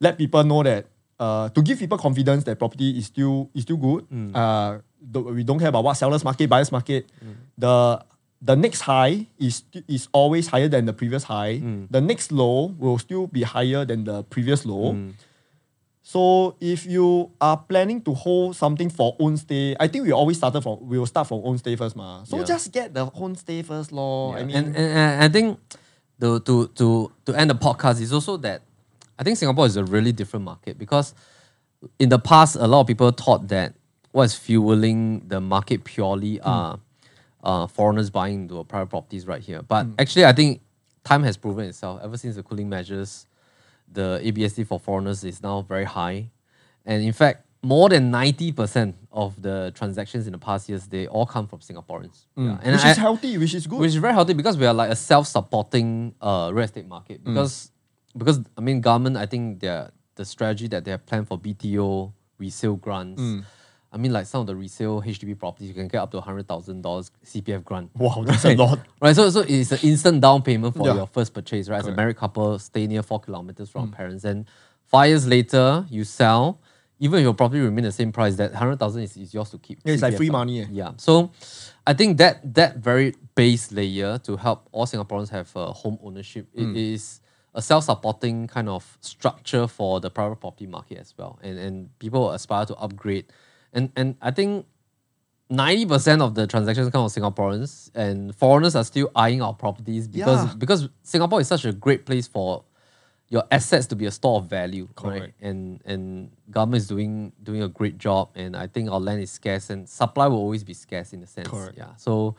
let people know that uh, to give people confidence that property is still is still good. Mm. Uh, we don't care about what sellers market, buyers market. The the next high is is always higher than the previous high. Mm. The next low will still be higher than the previous low. Mm. So if you are planning to hold something for own stay, I think we always started from we will start from own stay first, ma. So Yeah. just get the own stay first, lor. I mean, and, and, and I think to, to to to end the podcast is also that I think Singapore is a really different market because in the past a lot of people thought that what's fueling the market purely are uh, foreigners buying into private properties right here. But actually, I think time has proven itself. Ever since the cooling measures, the ABSD for foreigners is now very high, and in fact, more than ninety percent of the transactions in the past years they all come from Singaporeans. Yeah. And which I- is healthy, which is good. which is very healthy because we are like a self-supporting uh, real estate market. Because because I mean, government, I think their the strategy that they have planned for BTO resale grants. I mean, like some of the resale HDB properties, you can get up to hundred thousand dollars CPF grant. [LAUGHS] wow, that's a lot. Right, so so it's an instant down payment for Yeah. your first purchase, right? As a married couple, stay near four kilometers from parents, and five years later you sell. Even if your property remain the same price, that hundred thousand is, is yours to keep. Yeah, it's like free money, eh. Yeah, so I think that that very base layer to help all Singaporeans have uh, home ownership it is a self-supporting kind of structure for the private property market as well, and and people aspire to upgrade, and and I think 90% of the transactions come from Singaporeans and foreigners are still eyeing our properties because Yeah. because Singapore is such a great place for your assets to be a store of value, right? Correct. And and government is doing doing a great job, and I think our land is scarce, and supply will always be scarce in a sense. Correct. Yeah. So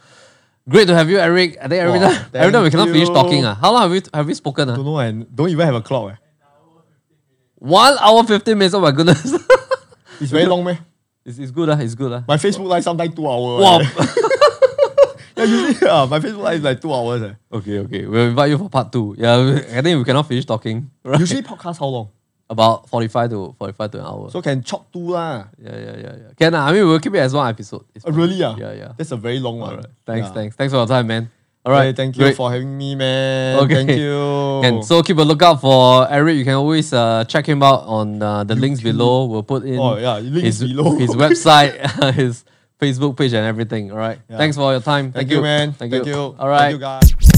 great to have you, Eric. I think every Wow, time every time we cannot finish talking. Uh. How long have we have we spoken? Uh? Don't know and don't even have a clock. Eh. One hour fifteen minutes. Oh my goodness. [LAUGHS] It's very long, man. It's, it's good. Uh. It's good. Uh. My Facebook live sometimes two hours. [LAUGHS] Wow. yeah, usually yeah, my Facebook live is like two hours. Eh. okay, okay. We'll invite you for part two. Yeah, we- I think we cannot finish talking. Right? Usually podcast how long? about forty five to forty five to an hour. So can chop two lah. yeah, yeah, yeah, yeah. Can uh, I mean we'll keep it as one episode. It's fine. really? Ah? Yeah, yeah. That's a very long one. Alright. Thanks, Yeah. thanks, thanks for your time, man. All right, right, thank you great. for having me, man. Okay. Thank you. And so keep a lookout for Eric. You can always uh, check him out on uh, the links below. We'll put in Oh, yeah, his, below. his [LAUGHS] website, [LAUGHS] his Facebook page, and everything. All right. Yeah. Thanks for all your time. Thank, you, man. Thank, Thank you. you. All right. Thank you, guys.